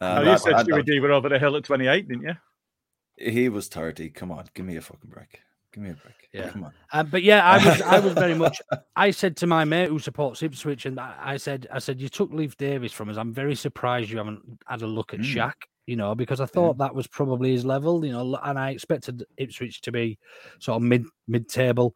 Um, you and- said Stuart D were over the hill at 28, didn't you? He was 30. Come on, give me a fucking break. Give me a break. Yeah. Come on. Um, but yeah, I was I was very much. I said to my mate who supports Ipswich, and I said I said you took Leif Davis from us. I'm very surprised you haven't had a look at Mm. Shaq. You know, because I thought that was probably his level. You know, and I expected Ipswich to be sort of mid mid table.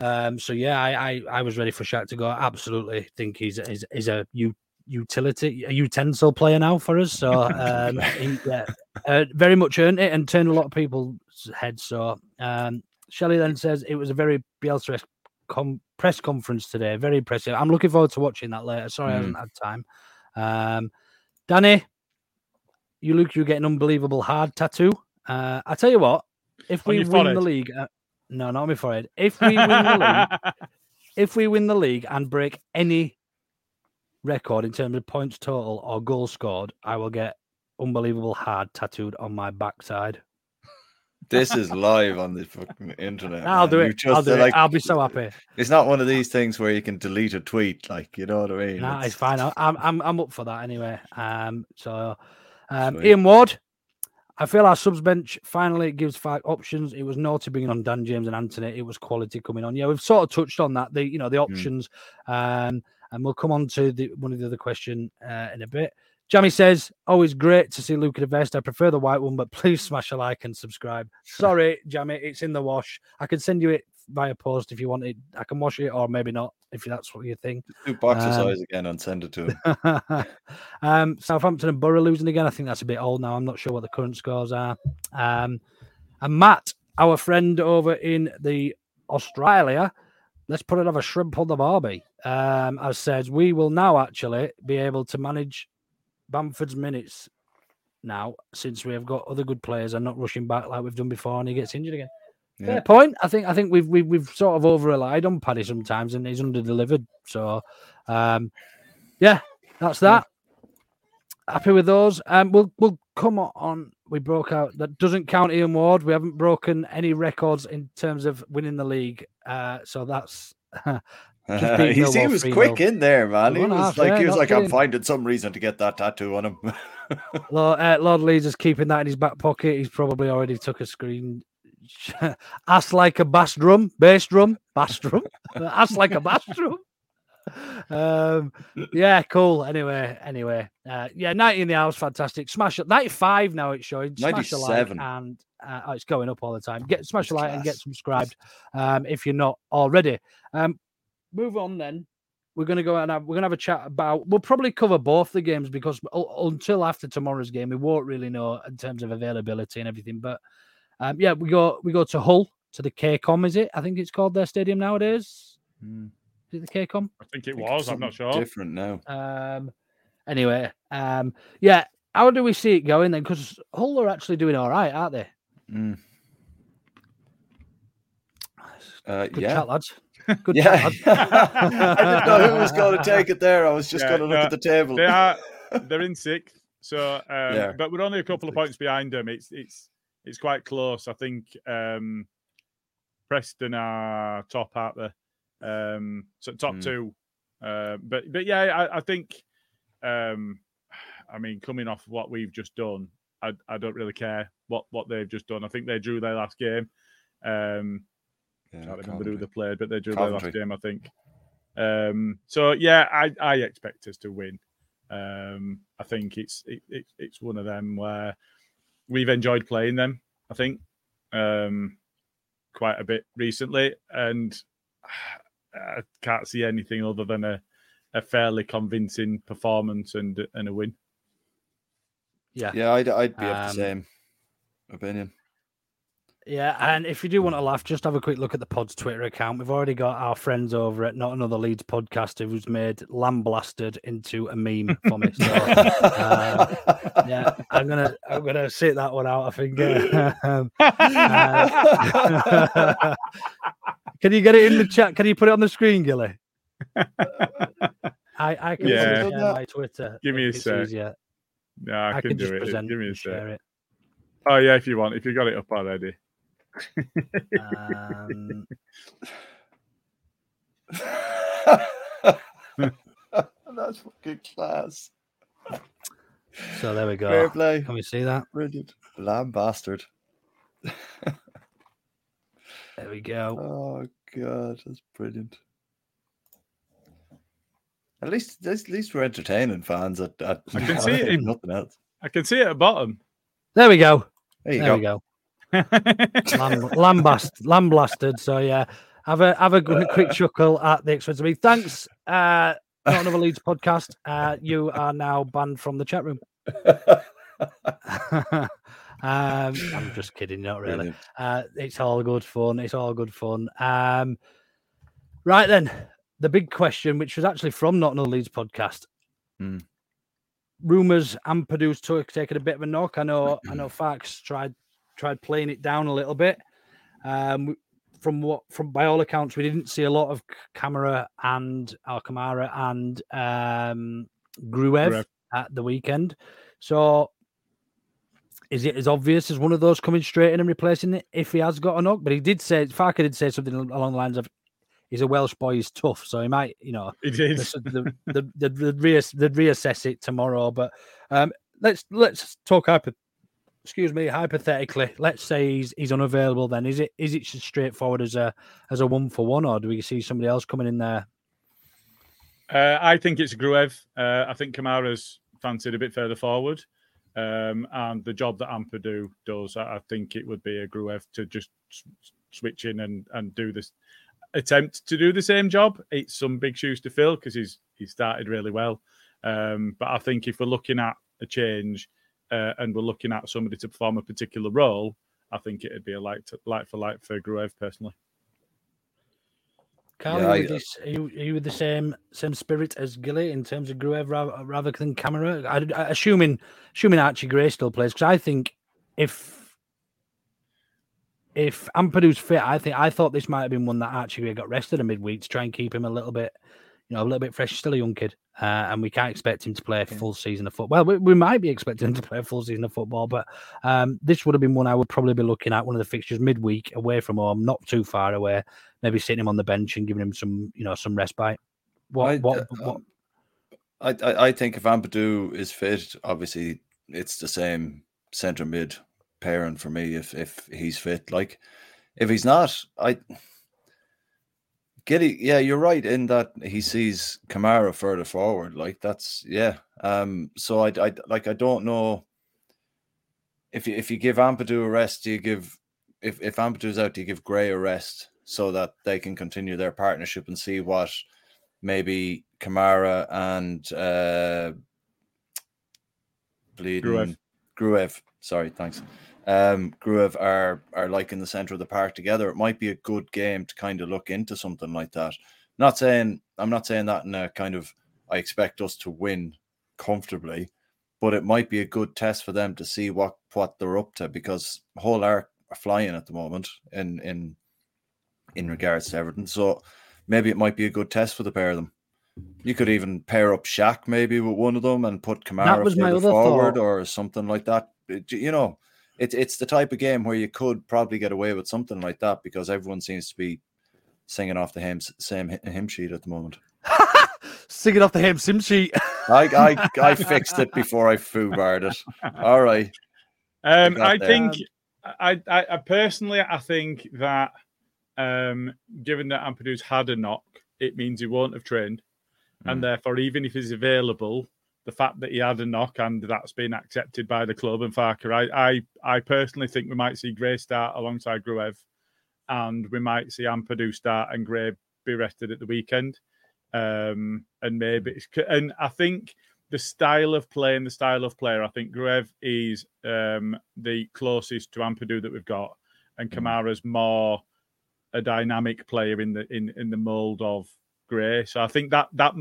Um, so yeah, I, I I was ready for Shaq to go. I absolutely think he's is is a u- utility a utensil player now for us. So um, he, yeah, uh, very much earned it and turned a lot of people's heads. So um, Shelley then says it was a very Bielsa com- press conference today. Very impressive. I'm looking forward to watching that later. Sorry, I haven't had time. Um, Danny, you look you get an unbelievable hard tattoo. Uh, I tell you what, if we win the league, uh, no, not on my forehead. If we win the league, if we win the league and break any record in terms of points total or goals scored, I will get unbelievable hard tattooed on my backside. This is live on the fucking internet. I'll man. do it. I'll do uh, it. I'll be so happy. It's not one of these things where you can delete a tweet, like you know what I mean. Nah, It's- it's fine. I'm I'm I'm up for that anyway. Um, so um, Sweet. Ian Ward, I feel our subs bench finally gives five options. It was naughty bringing on Dan James and Anthony. It was quality coming on. Yeah, we've sort of touched on that. The you know the options, um, and we'll come on to the one of the other question uh, in a bit. Jamie says, always great to see Luca the vest. I prefer the white one, but please smash a like and subscribe. Sorry, Jamie, it's in the wash. I can send you it via post if you want it. I can wash it or maybe not if that's what you think. Do boxer Um, size again and send it to him. um, Southampton and Borough losing again. I think that's a bit old now. I'm not sure what the current scores are. Um, and Matt, our friend over in the Australia, let's put another shrimp on the barbie. Um, as said we will now actually be able to manage Bamford's minutes now since we have got other good players and not rushing back like we've done before and he gets injured again. Yeah. Fair point. I think I think we've we've, we've sort of over relied on Paddy sometimes and he's under delivered. So um yeah, that's that. happy with those. Um, we'll we'll come on. We broke out. That doesn't count Ian Ward. We haven't broken any records in terms of winning the league. Uh, so that's. beat he, was 3-0. quick in there, man. He One and a was half, like, yeah, he was like, I'm finding some reason to get that tattoo on him. Lord, uh, Lord Leeds is keeping that in his back pocket. He's probably already took a screen. Ass like a bass drum, bass drum, bass drum. Ass like a bass drum. Um, yeah, cool. Anyway, anyway, uh, yeah, 90 in the house, fantastic. Smash it, 95 now it's showing. Smash a like 97. and uh, oh, it's going up all the time. Get smash a like and get subscribed um, if you're not already. Um, move on then. We're gonna go and have, we're gonna have a chat about. We'll probably cover both the games because until after tomorrow's game, we won't really know in terms of availability and everything. But um, yeah, we go we go to Hull to the KCOM. Is it? I think it's called their stadium nowadays. Hmm. Is it the KCOM? I think it think was. I'm not sure. Different now. Um, anyway, um, yeah. How do we see it going then? Because Hull are actually doing all right, aren't they? Mm. Uh, Good yeah. chat, lads. Good Yeah. I didn't know who was going to take it there. I was just Yeah, going to look no, at the table. They are. They're in sixth. So, um, Yeah. but we're only a couple of points behind them. It's it's it's quite close. I think um, Preston are top out there. Um, so top Mm. two. Uh, but but yeah, I, I think. Um, I mean, coming off what we've just done, I, I don't really care what what they've just done. I think they drew their last game. Um, Yeah, I can't remember who Coventry. they played, but they drew their last game, I think. Um, so yeah, I, I expect us to win. Um, I think it's it, it, it's one of them where we've enjoyed playing them. I think um, quite a bit recently, and I can't see anything other than a, a fairly convincing performance and and a win. Yeah. Yeah, I'd, I'd be of Um, the same opinion. Yeah, and if you do want to laugh, just have a quick look at the pod's Twitter account. We've already got our friends over at Not Another Leeds podcast who's made Lamb Blasted into a meme for me. So, uh, yeah, I'm gonna I'm gonna sit that one out. I think. uh, can you get it in the chat? Can you put it on the screen, Gilly? I I can Yeah. probably share my Twitter. Give me a if sec. easier. Yeah, I, I can, can do just it. Give me a and sec. it. Oh yeah, if you want, if you got it up already. Um, That's fucking class. so there we go. Fair play. Can we see that? Brilliant. Lamb bastard. There we go. Oh god, that's brilliant. At least, at least we're entertaining fans. At, at I can see it nothing else. I can see it at the bottom. There we go. There you there go. we go. Lamb, lambast, lamb blasted. So yeah, have a have a good, quick chuckle at the expense of me. Thanks. Uh, not another Leeds podcast. Uh, you are now banned from the chat room. um, I'm just kidding, not really. Uh, it's all good fun. It's all good fun. Um, right then, the big question, which was actually from Not Another Leeds podcast. Hmm. Rumors Ampadu's took taking a bit of a knock. I know. I know. Farke's tried tried playing it down a little bit. Um, from what, from by all accounts, we didn't see a lot of Kamara and Alcamara and um, Gruev Gruev. at the weekend. So, is it as obvious as one of those coming straight in and replacing it if he has got a knock? But he did say Farke did say something along the lines of, "He's a Welsh boy, he's tough, so he might, you know, He did. the, the, the, the, the reass, they'd reassess it tomorrow." But um, let's let's talk hyper. Excuse me, hypothetically, let's say he's he's unavailable. Then is it is it straightforward as a as a one for one, or do we see somebody else coming in there? Uh, I think it's Gruev. Uh, I think Kamara's fancied a bit further forward. Um, and the job that Ampadu does, I, I think it would be a Gruev to just switch in and, and do this attempt to do the same job. It's some big shoes to fill because he's he started really well. Um, but I think if we're looking at a change uh, and we're looking at somebody to perform a particular role, I think it'd be a like to, like for like for Gruev personally. Carl, Yeah, are, you with this, are, you, are you with the same same spirit as Gilly in terms of Gruev rather, rather than Kamara? I, I- assuming assuming Archie Gray still plays because I think if if Ampadu's fit, I think I thought this might have been one that Archie Gray got rested a midweek to try and keep him a little bit you know, a little bit fresh. Still a young kid, uh, and we can't expect him to play a full season of football. Well, we, we, might be expecting him to play a full season of football, but um, this would have been one I would probably be looking at. One of the fixtures midweek, away from home, not too far away. Maybe sitting him on the bench and giving him some, you know, some respite. What? I, what, uh, what? I, I, I think if Ampadu is fit, obviously it's the same centre mid pairing for me. If if he's fit, like if he's not, I Giddy, yeah, you're right in that he sees Kamara further forward. Like that's yeah. Um, so I, I like I don't know if you if you give Ampadu a rest, do you give if if Ampadu's out, do you give Gray a rest so that they can continue their partnership and see what maybe Kamara and uh bleeding Gruev. Gruev. Sorry, thanks um, Gruev are are like in the center of the park together. It might be a good game to kind of look into something like that. Not saying I'm not saying that in a kind of I expect us to win comfortably, but it might be a good test for them to see what what they're up to because are, are flying at the moment in in in regards to Everton. So maybe it might be a good test for the pair of them. You could even pair up Shaq maybe with one of them and put Kamara forward thought. or something like that. You know, it's it's the type of game where you could probably get away with something like that because everyone seems to be singing off the hymn, same hymn sheet at the moment. singing off the hymn sim sheet. I, I I fixed it before I foobarred it. All right. Um, I, I think I, I, I personally I think that um, given that Ampadu's had a knock, it means he won't have trained, mm. and therefore even if he's available, the fact that he had a knock and that's been accepted by the club and Farke. I, I, I personally think we might see Gray start alongside Gruev, and we might see Ampadu start and Gray be rested at the weekend. Um, and maybe, and I think the style of play and the style of player, I think Gruev is um, the closest to Ampadu that we've got, and mm. Kamara's more a dynamic player in the in in the mold of Gray. So I think that that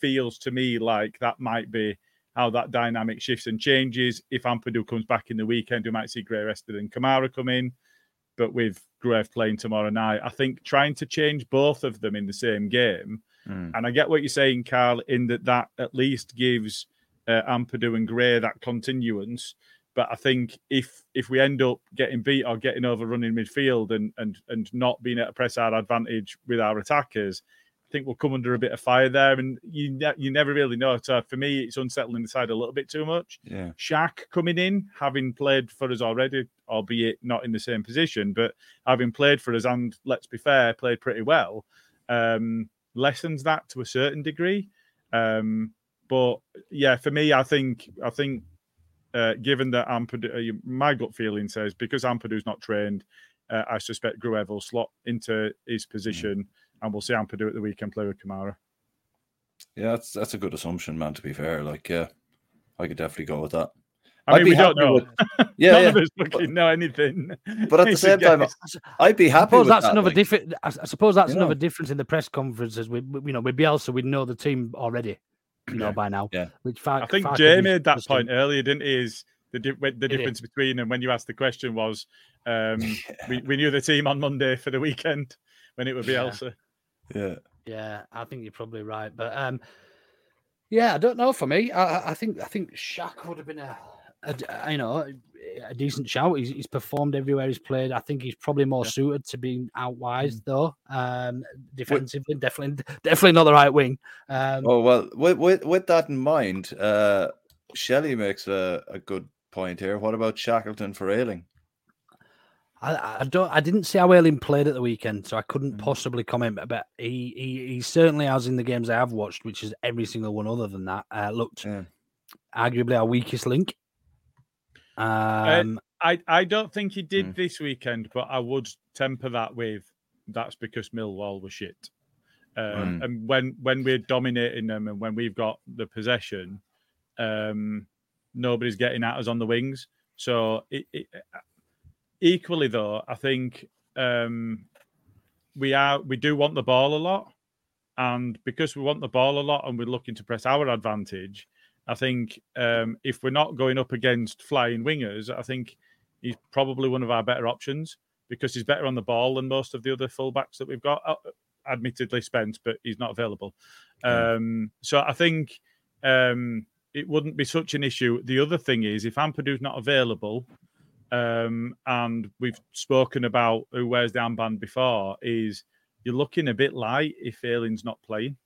feels to me like that might be how that dynamic shifts and changes. If Ampadu comes back in the weekend, we might see Gray rested and Kamara come in. But with Gruev playing tomorrow night, I think trying to change both of them in the same game, mm. and I get what you're saying, Carl, in that that at least gives uh, Ampadu and Gray that continuance. But I think if if we end up getting beat or getting overrun in midfield and and and not being able to press our advantage with our attackers, think we'll come under a bit of fire there, and you ne- you never really know. So for me, it's unsettling the side a little bit too much. Yeah, Shaq coming in, having played for us already, albeit not in the same position, but having played for us and let's be fair, played pretty well, um, lessens that to a certain degree. Um, but yeah, for me, I think I think uh, given that Ampadu, uh, my gut feeling says because Ampadu's not trained, uh, I suspect Gruev will slot into his position. Mm and we'll see Ampadu it the weekend play with Kamara. Yeah, that's that's a good assumption, man. To be fair, like yeah, I could definitely go with that. I mean, we don't know. With, yeah, None yeah, of us but, know anything. But at the same time, I'd be happy. I suppose that's that, another like, different. I suppose that's another know. difference in the press conferences. We, you know, with Bielsa, we know the team already. You know, yeah. by now. Yeah. Which Far, I think Jay made that point earlier, didn't he? Is the the difference between and when you asked the question was, um, we, we knew the team on Monday for the weekend when it would be Bielsa. Yeah. Yeah, I think you're probably right. But um, yeah, I don't know. For me, I, I think I think Shaq would have been a, a you know a decent shout. He's, he's, performed everywhere he's played. I think he's probably more yeah. suited to being out wide mm. though. Um, defensively, definitely definitely not the right wing. Um, oh well, with with, with that in mind, uh, Shelley makes a, a good point here. What about Shackleton for Ayling? I, I, don't. I didn't see how Ayling played at the weekend, so I couldn't mm. possibly comment. But he, he, he certainly has in the games I have watched, which is every single one other than that, uh, looked yeah. arguably our weakest link. Um, uh, I I don't think he did mm. this weekend, but I would temper that with that's because Millwall was shit. Um, mm. And when when we're dominating them and when we've got the possession, um, nobody's getting at us on the wings. So it, it, Equally, though, I think um, we are we do want the ball a lot, and because we want the ball a lot and we're looking to press our advantage, I think um, if we're not going up against flying wingers, I think he's probably one of our better options because he's better on the ball than most of the other fullbacks that we've got. Uh, admittedly Spence, but he's not available. Um, so I think um, it wouldn't be such an issue. The other thing is, if Ampadu's not available, um, and we've spoken about who wears the armband before, is you're looking a bit light if Ayling's not playing.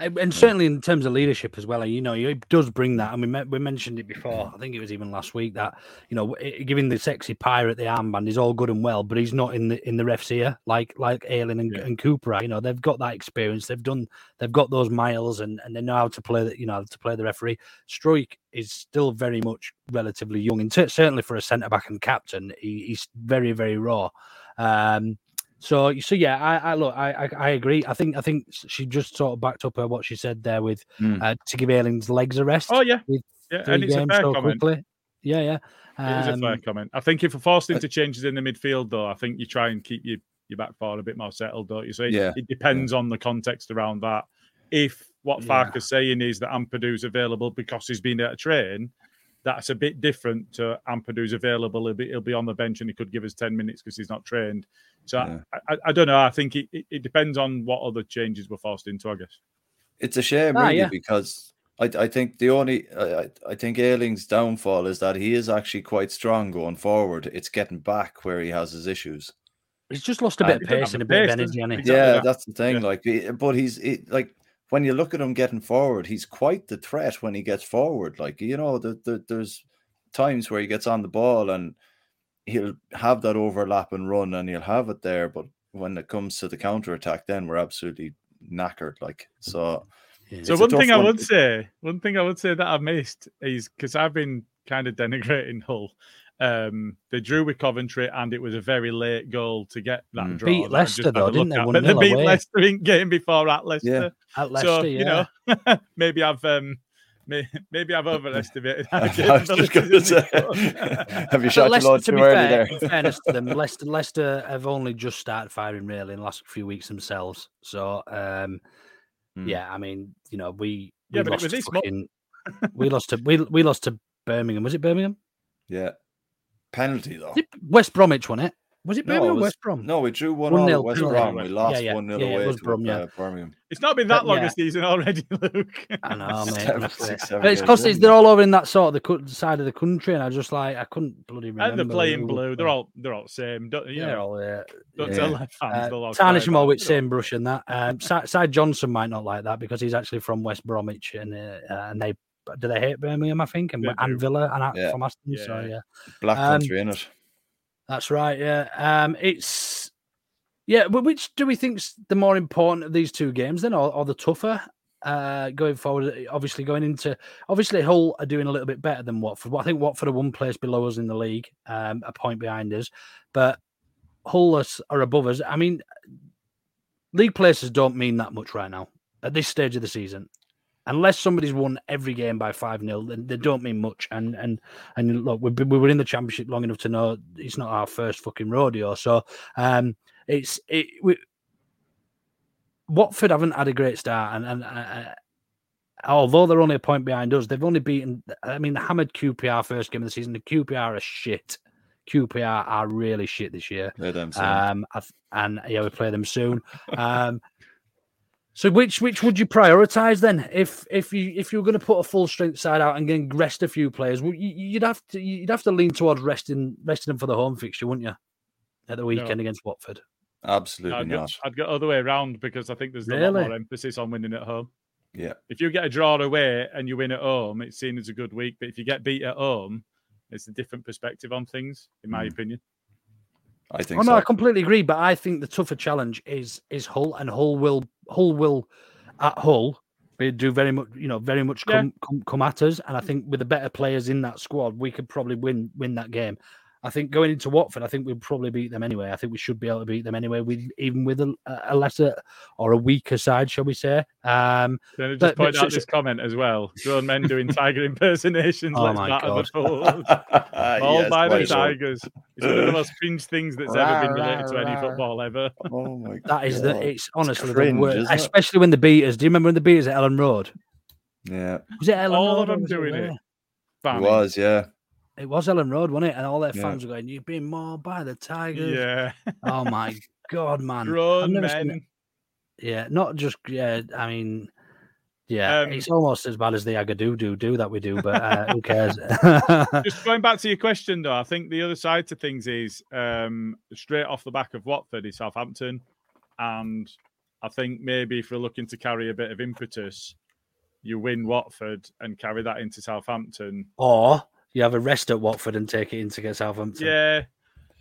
And and certainly in terms of leadership as well, you know, he does bring that. I mean, we mentioned it before. I think it was even last week that you know, giving the sexy pirate the armband is all good and well, but he's not in the in the refs here like like Ayling and, and Cooper. are. You know, they've got that experience. They've done. They've got those miles, and and they know how to play. The, you know, to play the referee. Struijk is still very much relatively young, and cer- certainly for a centre back and captain, he, he's very very raw. Um, so, so yeah, I, I look, I, I, I agree. I think, I think she just sort of backed up her what she said there with Mm. uh, to give Ayling's legs a rest. Oh, yeah. with Yeah, three and it's a fair so comment. quickly. Yeah, yeah. It is a fair Um, comment. I think if we're forced into changes in the midfield, though, I think you try and keep your, your back four a bit more settled, don't you? So it, Yeah. it depends on the context around that. If what Yeah. Farke's saying is that Ampadu's available because he's been at a train, that's a bit different to Ampadu's available. He'll be, he'll be on the bench and he could give us 10 minutes because he's not trained. So I- I, I, don't know. I think it, it, it depends on what other changes we're forced into, I guess. It's a shame, Ah, really, yeah. because I, I think the only I, I- I think Ayling's downfall is that he is actually quite strong going forward. It's getting back where he has his issues. he's just lost a bit Uh, of pace and a bit of energy on it. Yeah, that's the thing. Like, but he's he, like when you look at him getting forward, he's quite the threat when he gets forward. Like you know, the, the, there's times where he gets on the ball and he'll have that overlap and run, and he'll have it there. But when it comes to the counter attack, then we're absolutely knackered. Like so. So it's a one thing I one. would say, one thing I would say that I've missed is because I've been kind of denigrating Hull. Um, they drew with Coventry, and it was a very late goal to get that Mm. draw. Beat that Leicester, just had a though, didn't they? at. But they beat away. Leicester in game before at Leicester. At so Leicester, you know, maybe I've um, may, maybe I've overestimated. I was just going to say, have you But shot your Leicester, load to too be early fair, there? in fairness to them, Leicester, Leicester have only just started firing really in the last few weeks themselves. So, um, yeah, I mean, you know, we, we Yeah, but it lost was this fucking, we lost to we we lost to Birmingham. Was it Birmingham? Yeah, penalty though. Was West Bromwich won it. Was it No, Birmingham it or was- West Brom? No, we drew one 1-0 West penalty. Brom. We lost Yeah, yeah, one 0 yeah, yeah, away it was to Brom, yeah. uh, Birmingham. It's not been that But, long yeah. a season already, Luke. I know, mate. Seven, honestly. six, seven But it's because in. they're all over in that sort of the cou- side of the country, and I just like I couldn't bloody remember. And they're playing who blue. They're all they're all same. Don't, you They're know, all, yeah. don't Yeah. tell their fans. Uh, they'll all tarnish them all with same brush and that. Um, Si- Side Johnson might not like that because he's actually from West Bromwich and uh, and they do they hate Birmingham, I think, and, They and. Villa and Yeah. from Aston. So Yeah. yeah, Black Um, country in it. that's right. Yeah, um, it's yeah. But which do we think's the more important of these two games then, or, or the tougher? Uh, going forward, obviously going into obviously Hull are doing a little bit better than Watford. I think Watford are one place below us in the league, um, a point behind us, but Hull are, are above us. I mean, league places don't mean that much right now at this stage of the season. Unless somebody's won every game by 5 0, then they don't mean much. And and and look, we, we were in the championship long enough to know it's not our first fucking rodeo. So um it's it we, Watford haven't had a great start, and and uh, although they're only a point behind us, they've only beaten. I mean, they hammered QPR first game of the season. The QPR are shit. QPR are really shit this year. Play them soon. Um, and yeah, we play them soon. Um, so which which would you prioritize then? If if you if you were going to put a full strength side out and then rest a few players, well, you, you'd have to you'd have to lean towards resting resting them for the home fixture, wouldn't you? At the weekend against Watford. Absolutely I'd go, not. I'd go other way around because I think there's a lot more emphasis on winning at home. Yeah. If you get a draw away and you win at home, it's seen as a good week. But if you get beat at home, it's a different perspective on things, in my hmm. opinion. I think. Oh no, I completely agree. But I think the tougher challenge is is Hull, and Hull will Hull will at Hull be, do very much, you know, very much Yeah. come, come come at us. And I mm. think with the better players in that squad, we could probably win win that game. I think going into Watford, I think we'd probably beat them anyway. I think we should be able to beat them anyway, with even with a, a lesser or a weaker side, shall we say? Um, Can I just but- point but- out this comment as well? Grown men doing tiger impersonations. Oh Let's my batter the God. All Yes, by the quite so. Tigers. It's one of the most cringe things that's ever been related to any football ever. Oh my that is the it's honestly cringe, the worst, isn't it? especially when the beaters. Do you remember when the beaters at Elland Road? Yeah. Was it Elland All Road? All of them was it doing it. It was, yeah. It was Elland Road, wasn't it? And all their Yeah. fans were going, "You've been mauled by the Tigers." Yeah. Oh my god, man! Grown men. Yeah, not just yeah. I mean, yeah, Um, it's almost as bad as the Agadoo do do that we do, but uh, who cares? Just going back to your question, though, I think the other side to things is um, straight off the back of Watford is Southampton, and I think maybe if we're looking to carry a bit of impetus, you win Watford and carry that into Southampton. or you have a rest at Watford and take it in to get Southampton. Yeah,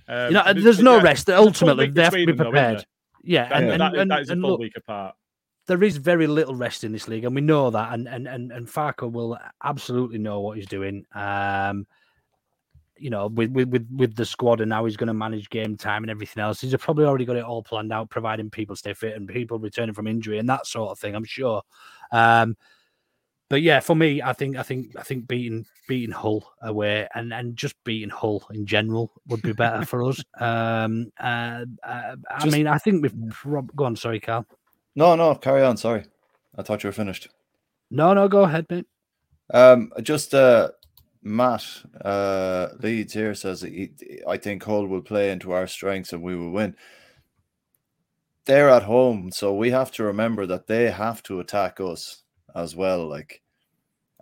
um, you know, there's no yeah, rest. a Ultimately, they have to be them, though, prepared. Yeah, That- and, that- and, and, that is a and full look, week apart. there is very little rest in this league, and we know that. And and and, and Farke will absolutely know what he's doing. Um, you know, with with with, with the squad, and how he's going to manage game time and everything else. He's probably already got it all planned out, providing people stay fit and people returning from injury and that sort of thing. I'm sure. Um, but yeah, for me, I think I think I think beating beating Hull away and and just beating Hull in general would be better for us. Um, uh, uh, I Just- mean, I think we've prob- go on. Sorry, Carl. No, no, carry on. Sorry, I thought you were finished. No, no, go ahead, mate. Um, just uh, Matt uh, Leeds here says he, I think Hull will play into our strengths and we will win. They're at home, so we have to remember that they have to attack us as well. Like,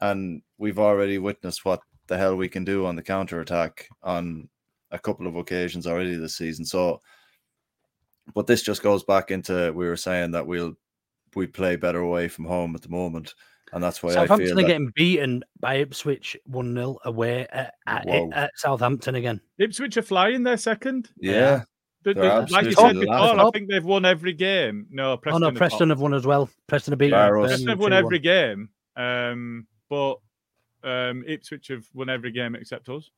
and we've already witnessed what the hell we can do on the counter attack on a couple of occasions already this season. So, but this just goes back into we were saying that we'll we play better away from home at the moment, and that's why I Southampton feel are that, getting beaten by Ipswich 1 0 away at, at, at Southampton again. Ipswich are flying their second. yeah. They- They're like you said before, I think they've won every game. No, Preston oh, no, have Preston not. have won as well. Preston have beaten Barrows. Preston have won every game, um, but um, Ipswich have won every game except us.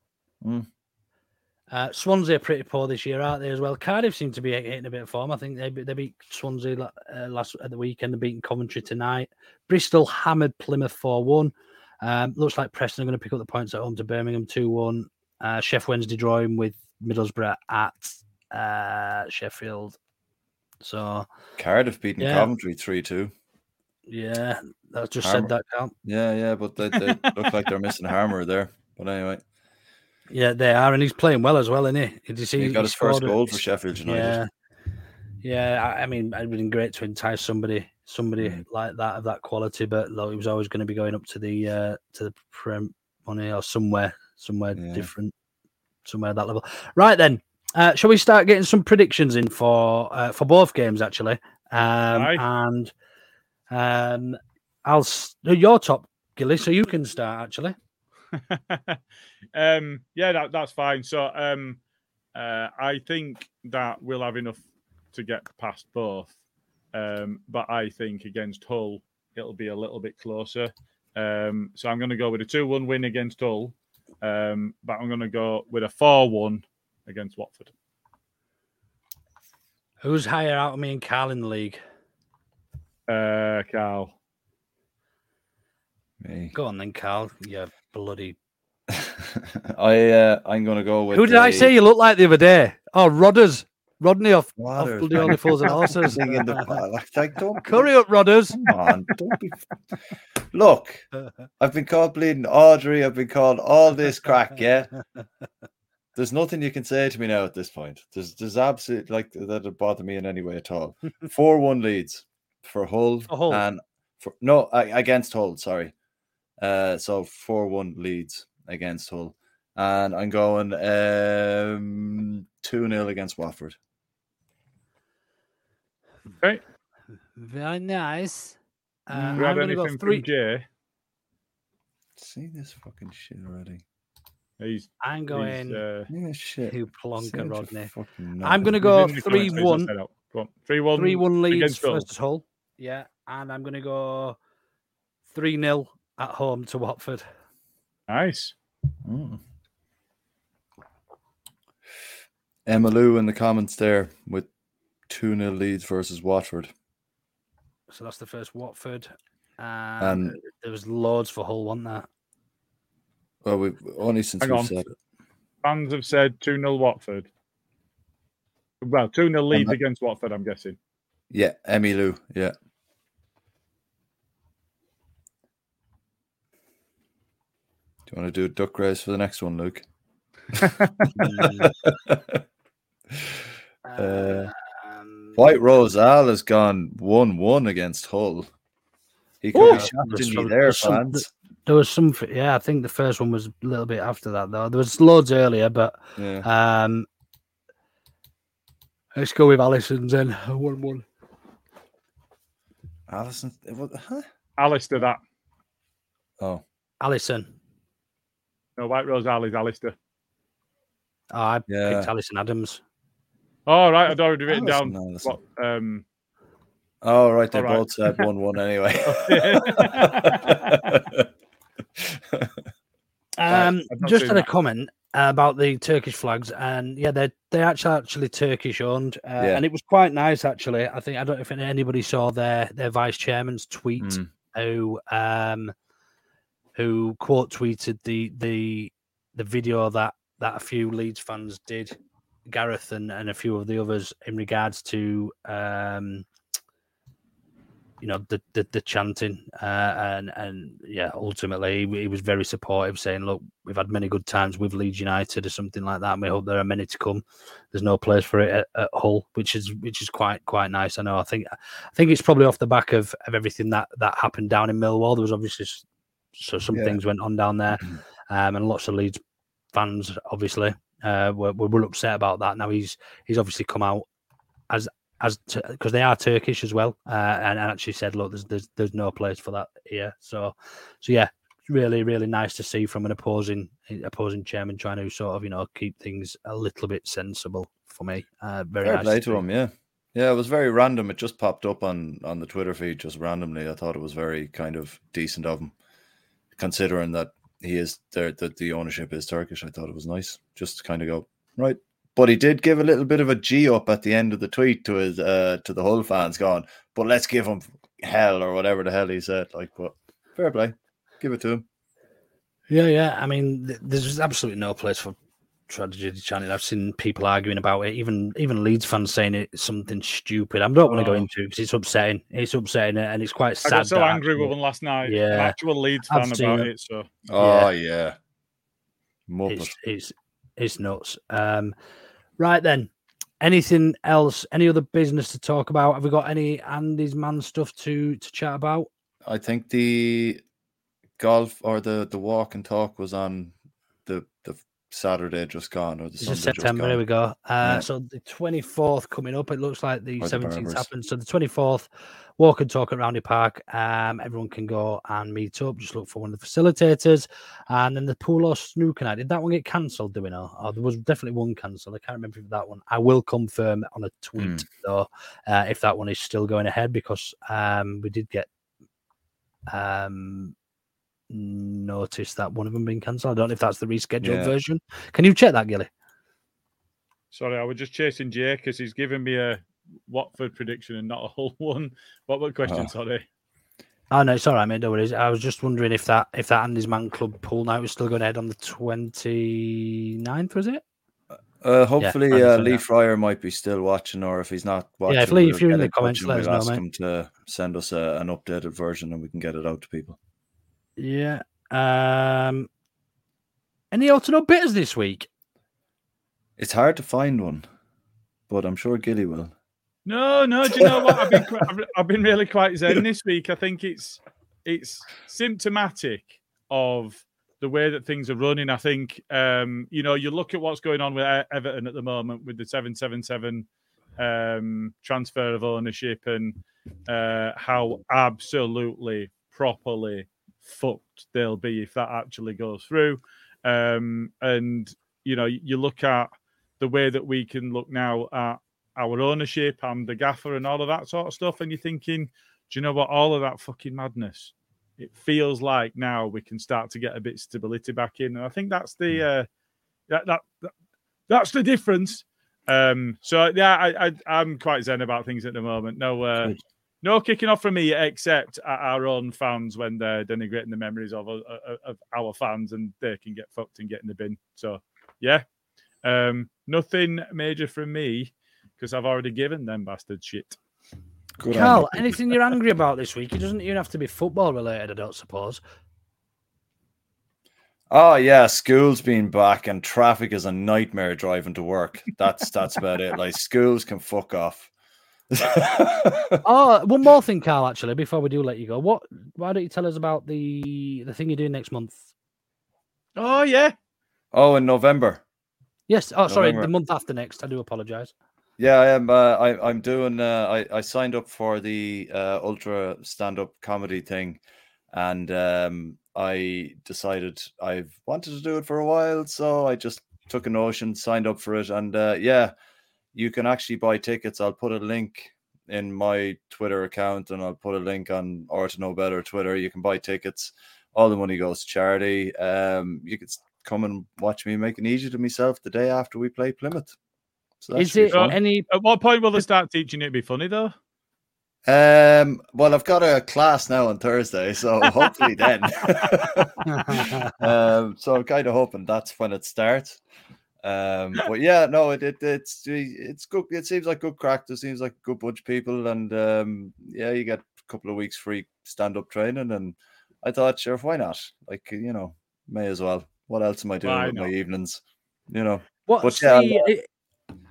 Uh, Swansea are pretty poor this year, aren't they, as well? Cardiff seem to be hitting a bit of form. I think they, they beat Swansea uh, last at the weekend. They're beating Coventry tonight. Bristol hammered Plymouth 4 1. Um, looks like Preston are going to pick up the points at home to Birmingham 2 1. Uh, Sheff Wednesday drawing with Middlesbrough at uh, Sheffield. So, Cardiff beating Yeah. Coventry 3 2. yeah, I just Hamer. said that, Cal. Yeah, yeah, but they, they look like they're missing Hamer there. But anyway, Yeah, they are, and he's playing well as well, isn't he? Did you see? he got his first goal for Sheffield United. Yeah, yeah. I, I mean, it'd been great to entice somebody, somebody Mm. like that of that quality, but like, he was always going to be going up to the uh to the Prem money or somewhere, somewhere Yeah. different, somewhere at that level. Right then, uh, shall we start getting some predictions in for uh, for both games actually? Um, and um, I'll your top, Gilly, so you can start actually. um, yeah, that, that's fine. So um, uh, I think that we'll have enough to get past both. Um, but I think against Hull, it'll be a little bit closer. Um, so I'm going to go with a 2 1 win against Hull. Um, but I'm going to go with a 4 1 against Watford. Who's higher out of me and Carl in the league? Uh, Carl. Me. Go on then, Carl. You bloody. I uh, I'm gonna go with Who did I a- say you looked like the other day? Oh, Rodders. Rodney off, off bloody Only Fools and Horses. Singing the like, like, don't Curry up, Rodders. Come on, don't be. Look, I've been called bleeding Audrey. I've been called all this crack. Yeah, there's nothing you can say to me now at this point. There's, there's absolutely like that'd bother me in any way at all. Four one leads for Hull, For Hull. and for no against Hull. Sorry, uh, so four one leads against Hull, and I'm going um two 0 against Watford. Okay. Very nice. Uh, Do I'm you going to go three. from Jay? See this fucking shit already. He's, I'm he's, going. uh, Yeah, shit. You See plonker, Rodney. I'm going to go in 3 comments, so he's 1. not set up. Go on. 3 1. 3 1 leads against Hull. versus Hull. Yeah. And I'm going to go 3 0 at home to Watford. Nice. Mm. Emma Lou in the comments there with 2 0 leads versus Watford. So that's the first Watford. And And- there was loads for Hull, wasn't there? Well, we've only since Hang we've on. said it. Fans have said 2 0 Watford. Well, 2 0 leads that- against Watford, I'm guessing. Yeah, Emmy Lou. Yeah. Do you want to do a duck race for the next one, Luke? uh, White Rose Al has gone one-one against Hull. He could Oh, be shafting there's you there, fans. There was some, yeah. I think the first one was a little bit after that, though. There was loads earlier, but Yeah. um, let's go with Allison's then. One-one. Allison, what, huh? Alistair, that. Oh, Allison. No, White Rose Al is Alistair. Oh, I Yeah. picked Allison Adams. Oh, right. I'd already written Alison, down Alison. what. Um, oh, right. They All right. both said one-one anyway. Um, just had a comment about the Turkish flags, and yeah, they're they're actually actually Turkish owned, uh, Yeah. and it was quite nice actually. I think I don't know if anybody saw their their vice chairman's tweet Mm. who um who quote tweeted the the the video that that a few Leeds fans did, Gareth and and a few of the others in regards to um you know the the, the chanting uh, and and yeah ultimately he, he was very supportive saying look we've had many good times with Leeds United or something like that. And we hope there are many to come. There's no place for it at, at Hull which is which is quite quite nice I know. I think I think it's probably off the back of, of everything that that happened down in Millwall. There was obviously so some Yeah. things went on down there um, and lots of Leeds fans obviously uh, were, were were upset about that. Now he's he's obviously come out as as because they are Turkish as well, uh, and, and actually said, look, there's, there's there's no place for that here. So, so yeah, really really nice to see from an opposing opposing chairman trying to sort of you know keep things a little bit sensible for me. Uh, very Fair nice play to to him, yeah. Yeah, it was very random. It just popped up on on the Twitter feed just randomly. I thought it was very kind of decent of him, considering that he is there. That the ownership is Turkish. I thought it was nice just to kind of go right. But he did give a little bit of a G up at the end of the tweet to his uh to the Hull fans, going, "But let's give him hell or whatever the hell he said." Like, but fair play, give it to him. Yeah, yeah. I mean, th- there's absolutely no place for tragedy chanting. I've seen people arguing about it, even even Leeds fans saying it's something stupid. I don't want to go Oh. into it because it's upsetting. It's upsetting, and it's quite I sad. got so angry actually- with one last night. Yeah, An actual Leeds I've fan about it. it. So Oh yeah, Muppet. it's it's it's nuts. Um, right then, anything else? Any other business to talk about? Have we got any Andy's man stuff to to chat about? I think the golf or the the walk and talk was on the the Saturday just gone or the Sunday September. we go. Uh, Yeah. So the twenty fourth coming up. It looks like the seventeenth happened. So the twenty fourth, walk and talk at Roundhay Park. Um, everyone can go and meet up. Just look for one of the facilitators, and then the pool or snooker night. Did that one get cancelled? Do we know? Oh, there was definitely one cancelled. I can't remember if that one. I will confirm on a tweet Hmm. though uh, if that one is still going ahead because um, we did get um notice that one of them being cancelled. I don't know if that's the rescheduled Yeah. version. Can you check that, Gilly? sorry, I was just chasing Jay because he's giving me a Watford prediction and not a whole one. What what question? Oh. Sorry. Oh no, it's all right, mate. No worries. I was just wondering if that if that Andy's Man Club pool night was still going ahead on the 29th, was it? Uh, hopefully, I uh, Lee that. Fryer might be still watching, or if he's not watching, Yeah, if Lee- we'll if you're in the comments, and let us we'll know, ask mate. him to send us a, an updated version, and we can get it out to people. Yeah. Um any alternate bitters this week? It's hard to find one, but I'm sure Gilly will. No, no. Do you know what? I've been quite, I've, I've been really quite zen this week. I think it's it's symptomatic of the way that things are running. I think um, you know you look at what's going on with Everton at the moment with the seven seven seven um, transfer of ownership and uh, how absolutely properly fucked they'll be if that actually goes through. Um, and you know you look at the way that we can look now at our ownership and the gaffer and all of that sort of stuff, and you're thinking, do you know what? All of that fucking madness. It feels like now we can start to get a bit of stability back in, and I think that's the uh, that, that, that that's the difference. Um, so yeah, I, I I'm quite zen about things at the moment. No, uh, no kicking off from me except at our own fans when they're denigrating the memories of, of, of our fans and they can get fucked and get in the bin. So yeah, um, nothing major from me because I've already given them bastard shit. Good Carl, you. anything you're angry about this week? It doesn't even have to be football related, I don't suppose. Oh yeah, school's been back and traffic is a nightmare driving to work. That's that's about it. Like schools can fuck off. oh, one more thing, Carl. Actually, before we do let you go, what? Why don't you tell us about the the thing you're doing next month? Oh yeah. Oh, in November. Yes. Oh, sorry, the month after next. I do apologise. Yeah, I am. Uh, I, I'm doing. Uh, I I signed up for the uh, ultra stand up comedy thing, and um, I decided I've wanted to do it for a while, so I just took a notion, signed up for it, and uh, yeah, you can actually buy tickets. I'll put a link in my Twitter account, and I'll put a link on Ought to know better Twitter. You can buy tickets. All the money goes to charity. Um, you could come and watch me make an idiot of myself the day after we play Plymouth. So that Is should be it fun. any? At what point will they start teaching it to be funny though? Um, well, I've got a class now on Thursday, so hopefully then. um, so I'm kind of hoping that's when it starts. Um, but yeah, no, it, it it's it's good. It seems like good crack. There seems like a good bunch of people, and um, yeah, you get a couple of weeks free stand up training, and I thought, sure, why not? Like you know, may as well. What else am I doing Why with my evenings? You know, What's But yeah, the?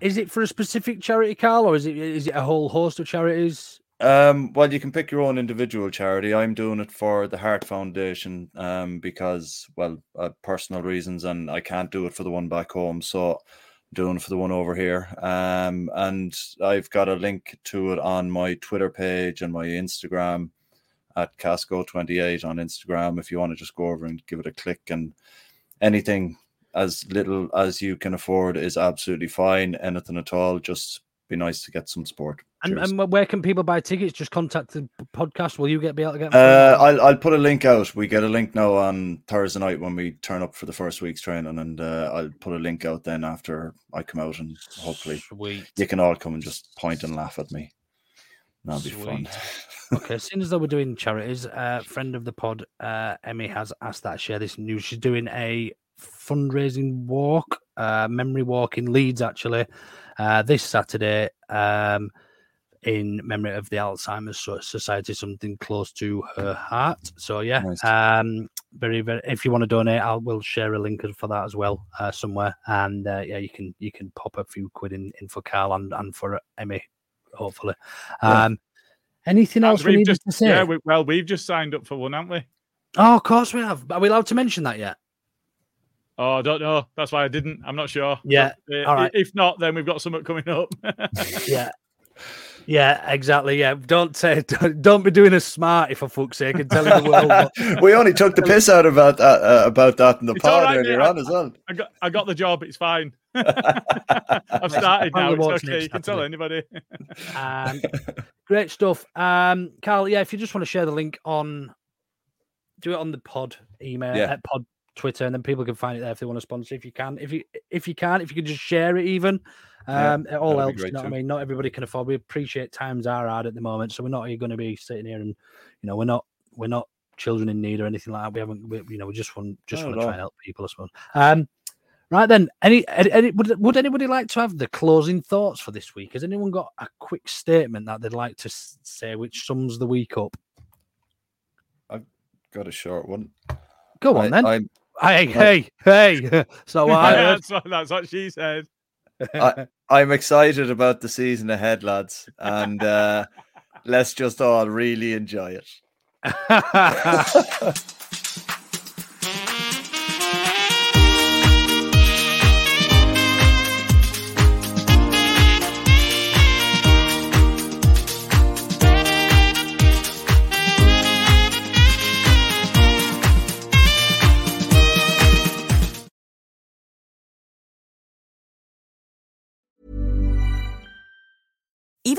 Is it for a specific charity, Carl, or is it is it a whole host of charities? Um, well, you can pick your own individual charity. I'm doing it for the Heart Foundation um, because, well, uh, personal reasons, and I can't do it for the one back home. So, doing it for the one over here. Um, and I've got a link to it on my Twitter page and my Instagram at Casco28 on Instagram. If you want to just go over and give it a click, and anything as little as you can afford is absolutely fine. Anything at all, just be nice to get some support. And, and where can people buy tickets? Just contact the podcast. Will you get be able to get? Uh, I'll I'll put a link out. We get a link now on Thursday night when we turn up for the first week's training, and uh, I'll put a link out then after I come out, and hopefully Sweet. you can all come and just point and laugh at me. That'll be fun. okay, as soon as though we're doing charities, uh, friend of the pod, uh, Emmy has asked that I share this news. She's doing a fundraising walk, uh, memory walk in Leeds, actually, uh, this Saturday, um, in memory of the Alzheimer's Society, something close to her heart. So yeah, Nice. um, very very. If you want to donate, I will share a link for that as well uh, somewhere, and uh, yeah, you can you can pop a few quid in, in for Carl and, and for Emmy, hopefully. Yeah. Um, Anything else we We've just, to say? Yeah, we, well, we've just signed up for one, haven't we? Oh, of course we have. Are we allowed to mention that yet? Oh, I don't know. That's why I didn't. I'm not sure. Yeah, But, uh, all right. If not, then we've got something coming up. Yeah. Yeah, exactly. Yeah, don't say, don't, don't be doing a smarty for fuck's sake and telling the world. What, we only took the piss out about that uh, about that in the It's all pod right, earlier mate. on as well. I got, I got the job. It's fine. I've started now. Apparently It's okay. You can tell anybody. Um, great stuff. Um, Carl, yeah, if you just want to share the link on, do it on the pod email, Yeah. at pod Twitter, and then people can find it there if they want to sponsor. If you can, if you if you can, if you can just share it, even Yeah, um, it all helps. You know what I mean? Not everybody can afford. We appreciate times are hard at the moment, so we're not going to be sitting here and you know we're not we're not children in need or anything like that. We haven't, we, you know, we just want just want to try and help people, I suppose. Um, Right then, any, any, would, would anybody like to have the closing thoughts for this week? Has anyone got a quick statement that they'd like to say which sums the week up? I've got a short one. Go on I- then. I'm- hey, hey, hey. so what I heard. that's, what, that's what she said. I, I'm excited about the season ahead, lads, and uh, let's just all really enjoy it.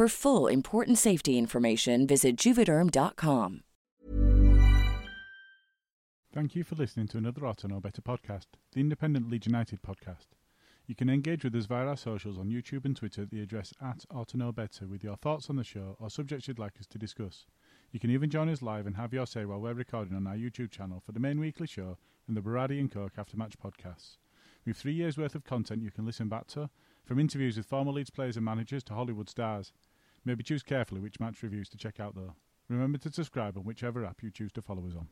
For full important safety information, visit juvederm.com. Thank you for listening to another Ought To Know Better podcast, the independent Leeds United podcast. You can engage with us via our socials on YouTube and Twitter at the address at Ought To Know Better with your thoughts on the show or subjects you'd like us to discuss. You can even join us live and have your say while we're recording on our YouTube channel for the main weekly show and the Baradi and Coke After Match podcasts. We've three years' worth of content you can listen back to, from interviews with former Leeds players and managers to Hollywood stars. Maybe choose carefully which match reviews to check out though. Remember to subscribe on whichever app you choose to follow us on.